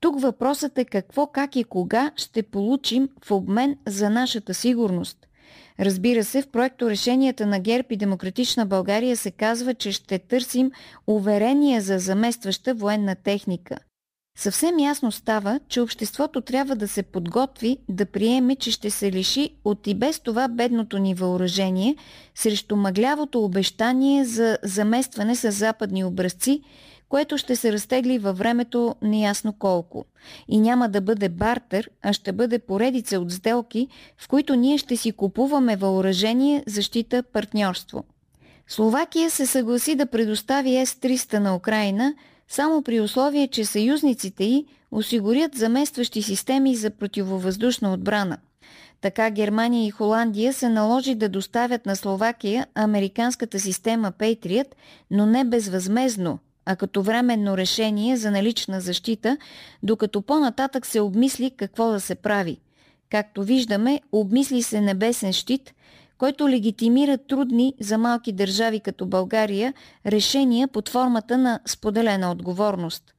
Тук въпросът е какво, как и кога ще получим в обмен за нашата сигурност – Разбира се, в проекто решенията на ГЕРБ и Демократична България се казва, че ще търсим уверения за заместваща военна техника. Съвсем ясно става, че обществото трябва да се подготви да приеме, че ще се лиши от и без това бедното ни въоръжение срещу мъглявото обещание за заместване с западни образци, което ще се разтегли във времето неясно колко. И няма да бъде бартер, а ще бъде поредица от сделки, в които ние ще си купуваме въоръжение, защита, партньорство. Словакия се съгласи да предостави С-300 на Украина само при условие, че съюзниците й осигурят заместващи системи за противовъздушна отбрана. Така Германия и Холандия се наложи да доставят на Словакия американската система Patriot, но не безвъзмезно, а като временно решение за налична защита, докато по-нататък се обмисли какво да се прави. Както виждаме, обмисли се небесен щит, който легитимира трудни за малки държави като България решения под формата на споделена отговорност.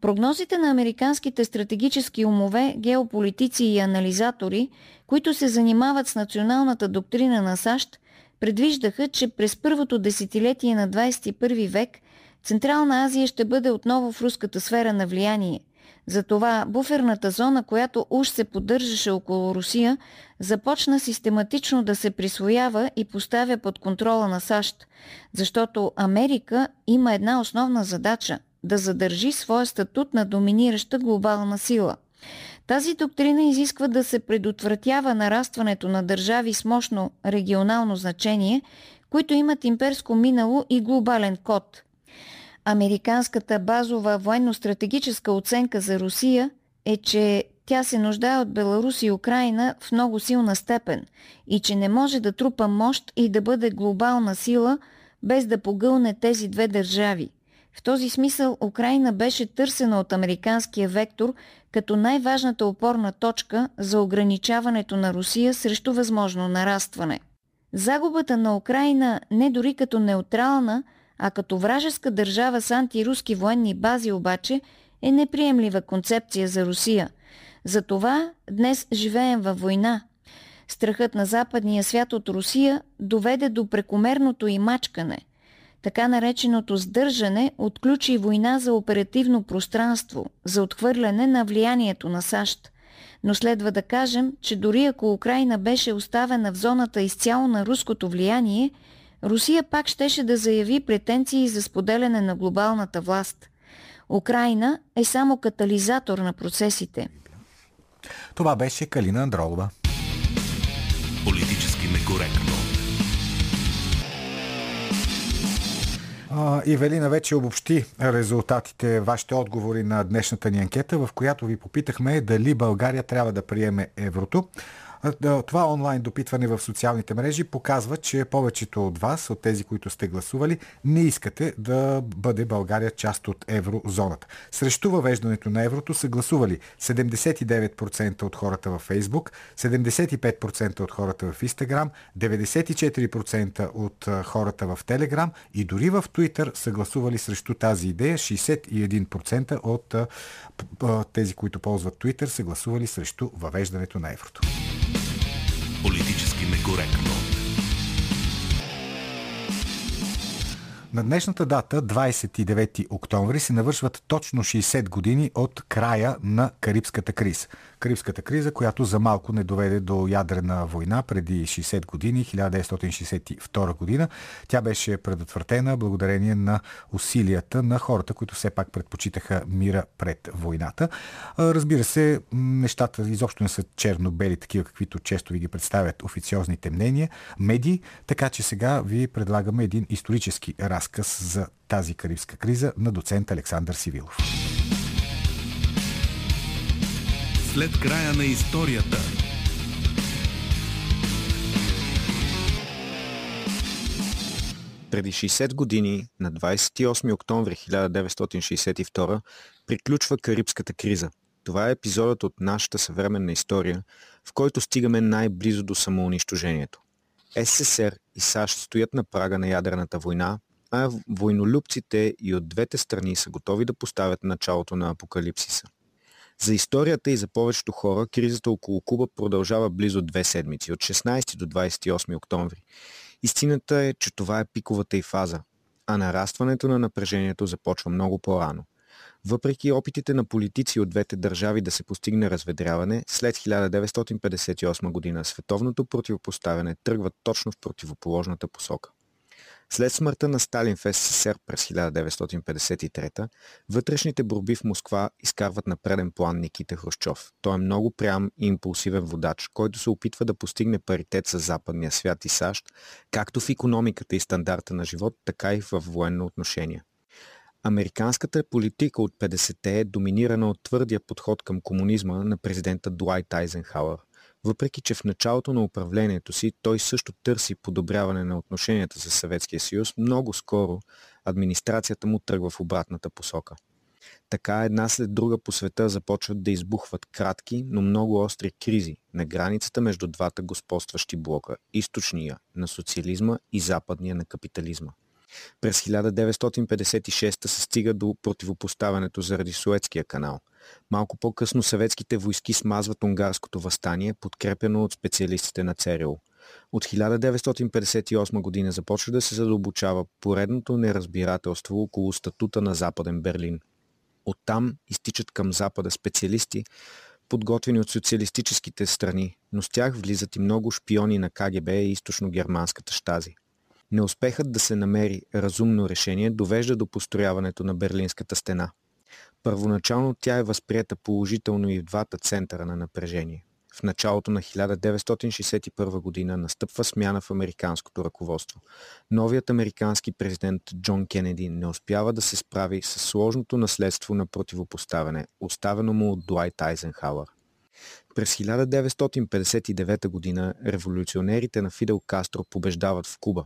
Прогнозите на американските стратегически умове, геополитици и анализатори, които се занимават с националната доктрина на САЩ, предвиждаха, че през първото десетилетие на 21 век – Централна Азия ще бъде отново в руската сфера на влияние. Затова буферната зона, която уж се поддържаше около Русия, започна систематично да се присвоява и поставя под контрола на САЩ, защото Америка има една основна задача да задържи своя статут на доминираща глобална сила. Тази доктрина изисква да се предотвратява нарастването на държави с мощно регионално значение, които имат имперско минало и глобален код. Американската базова военно-стратегическа оценка за Русия е, че тя се нуждае от Беларус и Украина в много силна степен и че не може да трупа мощ и да бъде глобална сила без да погълне тези две държави. В този смисъл Украина беше търсена от американския вектор като най-важната опорна точка за ограничаването на Русия срещу възможно нарастване. Загубата на Украина не дори като неутрална, а като вражеска държава с антируски военни бази обаче е неприемлива концепция за Русия. Затова днес живеем във война. Страхът на западния свят от Русия доведе до прекомерното и мачкане. Така нареченото сдържане отключи война за оперативно пространство, за отхвърляне на влиянието на САЩ. Но следва да кажем, че дори ако Украина беше оставена в зоната изцяло на руското влияние, Русия пак щеше да заяви претенции за споделяне на глобалната власт. Украина е само катализатор на процесите. Това беше Калина Андролова. Политически некоректно. Ивелина вече обобщи резултатите, вашите отговори на днешната ни анкета, в която ви попитахме дали България трябва да приеме еврото. Това онлайн допитване в социалните мрежи показва, че повечето от вас, от тези, които сте гласували, не искате да бъде България част от еврозоната. Срещу въвеждането на еврото са гласували 79% от хората във Фейсбук, 75% от хората в Инстаграм, 94% от хората в Телеграм и дори в Твитър са гласували срещу тази идея. 61% от тези, които ползват Твитър, са гласували срещу въвеждането на еврото. Политически некоректно. На днешната дата, 29 октомври, се навършват точно 60 години от края на Карибската криза. Карибската криза, която за малко не доведе до ядрена война преди 60 години, 1962 година. Тя беше предотвратена благодарение на усилията на хората, които все пак предпочитаха мира пред войната. Разбира се, нещата изобщо не са черно-бели, такива каквито често ви ги представят официозните мнения, медии, така че сега ви предлагаме един исторически разказ за тази карибска криза на доцент Александър Сивилов. След края на историята. Преди 60 години, на 28 октомври 1962, приключва Карибската криза. Това е епизодът от нашата съвременна история, в който стигаме най-близо до самоунищожението. СССР и САЩ стоят на прага на ядрената война, а войнолюбците и от двете страни са готови да поставят началото на апокалипсиса. За историята и за повечето хора, кризата около Куба продължава близо две седмици, от 16 до 28 октомври. Истината е, че това е пиковата и фаза, а нарастването на напрежението започва много по-рано. Въпреки опитите на политици от двете държави да се постигне разведряване, след 1958 година световното противопоставяне тръгва точно в противоположната посока. След смъртта на Сталин в СССР през 1953, вътрешните борби в Москва изкарват на преден план Никита Хрущов. Той е много прям и импулсивен водач, който се опитва да постигне паритет с западния свят и САЩ, както в економиката и стандарта на живот, така и в военно отношение. Американската политика от 50-те е доминирана от твърдия подход към комунизма на президента Дуайт Айзенхауър въпреки че в началото на управлението си той също търси подобряване на отношенията с Съветския съюз, много скоро администрацията му тръгва в обратната посока. Така една след друга по света започват да избухват кратки, но много остри кризи на границата между двата господстващи блока – източния на социализма и западния на капитализма. През 1956 се стига до противопоставянето заради Суетския канал. Малко по-късно съветските войски смазват унгарското възстание, подкрепено от специалистите на ЦРУ. От 1958 година започва да се задълбочава поредното неразбирателство около статута на Западен Берлин. Оттам изтичат към Запада специалисти, подготвени от социалистическите страни, но с тях влизат и много шпиони на КГБ и източно-германската щази. Неуспехът да се намери разумно решение довежда до построяването на Берлинската стена. Първоначално тя е възприета положително и в двата центъра на напрежение. В началото на 1961 година настъпва смяна в американското ръководство. Новият американски президент Джон Кенеди не успява да се справи с сложното наследство на противопоставяне, оставено му от Дуайт Айзенхауър. През 1959 година революционерите на Фидел Кастро побеждават в Куба,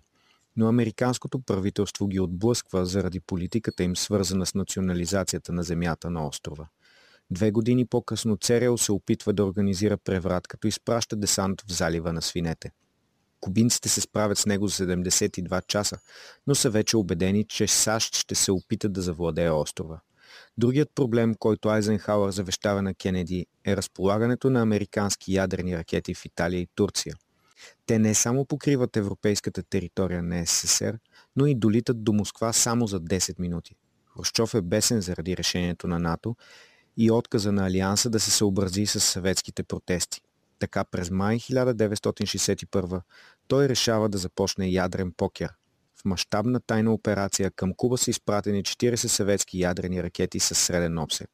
но американското правителство ги отблъсква заради политиката им свързана с национализацията на земята на острова. Две години по-късно Церел се опитва да организира преврат, като изпраща десант в залива на свинете. Кубинците се справят с него за 72 часа, но са вече убедени, че САЩ ще се опитат да завладее острова. Другият проблем, който Айзенхауър завещава на Кенеди, е разполагането на американски ядрени ракети в Италия и Турция. Те не само покриват европейската територия на СССР, но и долитат до Москва само за 10 минути. Хрущов е бесен заради решението на НАТО и отказа на Алианса да се съобрази с съветските протести. Така през май 1961 той решава да започне ядрен покер. В мащабна тайна операция към Куба са изпратени 40 съветски ядрени ракети с среден обсек.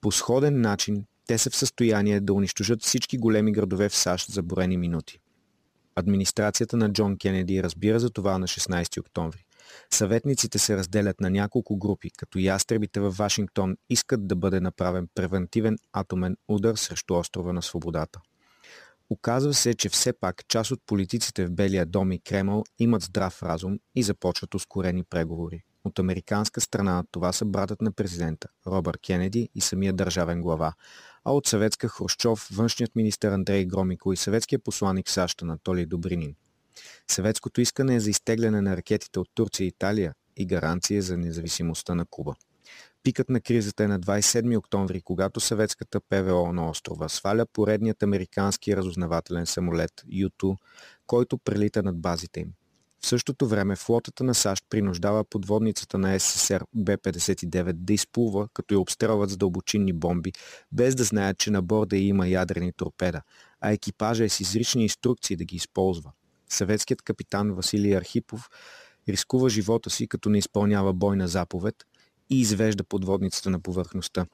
По сходен начин те са в състояние да унищожат всички големи градове в САЩ за броени минути. Администрацията на Джон Кенеди разбира за това на 16 октомври. Съветниците се разделят на няколко групи, като ястребите във Вашингтон искат да бъде направен превентивен атомен удар срещу острова на свободата. Оказва се, че все пак част от политиците в Белия дом и Кремъл имат здрав разум и започват ускорени преговори. От американска страна това са братът на президента Робърт Кенеди и самия държавен глава, а от съветска Хрущов, външният министр Андрей Громико и съветския посланник САЩ Анатолий Добринин. Съветското искане е за изтегляне на ракетите от Турция и Италия и гаранция за независимостта на Куба. Пикът на кризата е на 27 октомври, когато съветската ПВО на острова сваля поредният американски разузнавателен самолет Ю-2, който прелита над базите им. В същото време флотата на САЩ принуждава подводницата на СССР Б-59 да изплува, като я обстрелват с дълбочинни бомби, без да знаят, че на борда има ядрени торпеда, а екипажа е с изрични инструкции да ги използва. Съветският капитан Василий Архипов рискува живота си, като не изпълнява бойна заповед и извежда подводницата на повърхността.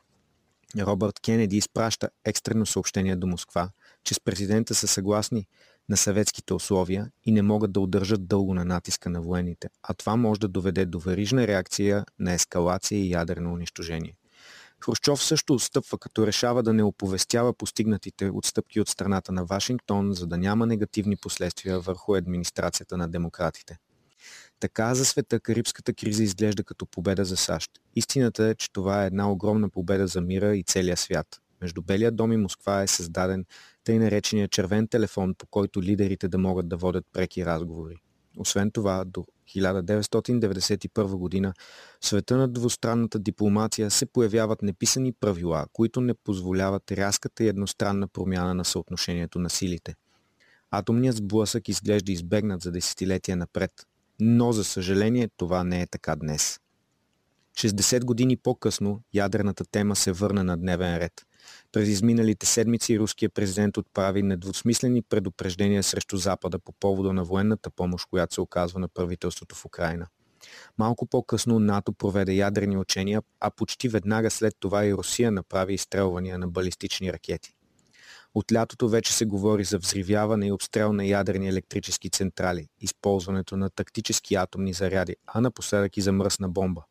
Робърт Кенеди изпраща екстрено съобщение до Москва, че с президента са съгласни на съветските условия и не могат да удържат дълго на натиска на военните, а това може да доведе до верижна реакция на ескалация и ядрено унищожение. Хрущов също отстъпва, като решава да не оповестява постигнатите отстъпки от страната на Вашингтон, за да няма негативни последствия върху администрацията на демократите. Така за света Карибската криза изглежда като победа за САЩ. Истината е, че това е една огромна победа за мира и целия свят. Между Белия дом и Москва е създаден тъй наречения червен телефон, по който лидерите да могат да водят преки разговори. Освен това, до 1991 година в света на двустранната дипломация се появяват неписани правила, които не позволяват рязката и едностранна промяна на съотношението на силите. Атомният сблъсък изглежда избегнат за десетилетия напред, но за съжаление това не е така днес. 60 години по-късно ядрената тема се върна на дневен ред. През изминалите седмици руският президент отправи недвусмислени предупреждения срещу Запада по повода на военната помощ, която се оказва на правителството в Украина. Малко по-късно НАТО проведе ядрени учения, а почти веднага след това и Русия направи изстрелвания на балистични ракети. От лятото вече се говори за взривяване и обстрел на ядрени електрически централи, използването на тактически атомни заряди, а напоследък и за мръсна бомба.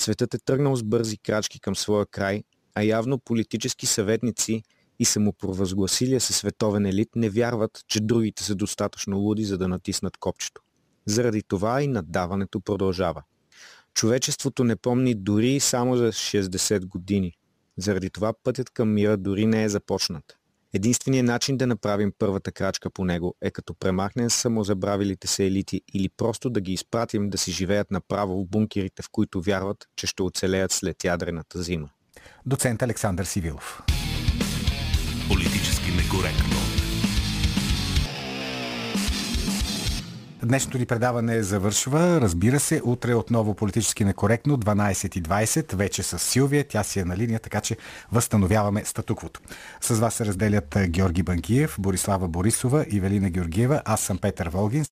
Светът е тръгнал с бързи крачки към своя край, а явно политически съветници и самопровъзгласилия се световен елит не вярват, че другите са достатъчно луди, за да натиснат копчето. Заради това и наддаването продължава. Човечеството не помни дори само за 60 години. Заради това пътят към мира дори не е започнат. Единственият начин да направим първата крачка по него е като премахнем самозабравилите се елити или просто да ги изпратим да си живеят направо в бункерите, в които вярват, че ще оцелеят след ядрената зима. Доцент Александър Сивилов. Политически некоректно. Днешното ни предаване завършва. Разбира се, утре отново политически некоректно, 12.20, вече с Силвия. Тя си е на линия, така че възстановяваме статуквото. С вас се разделят Георги Банкиев, Борислава Борисова и Велина Георгиева. Аз съм Петър Волгин.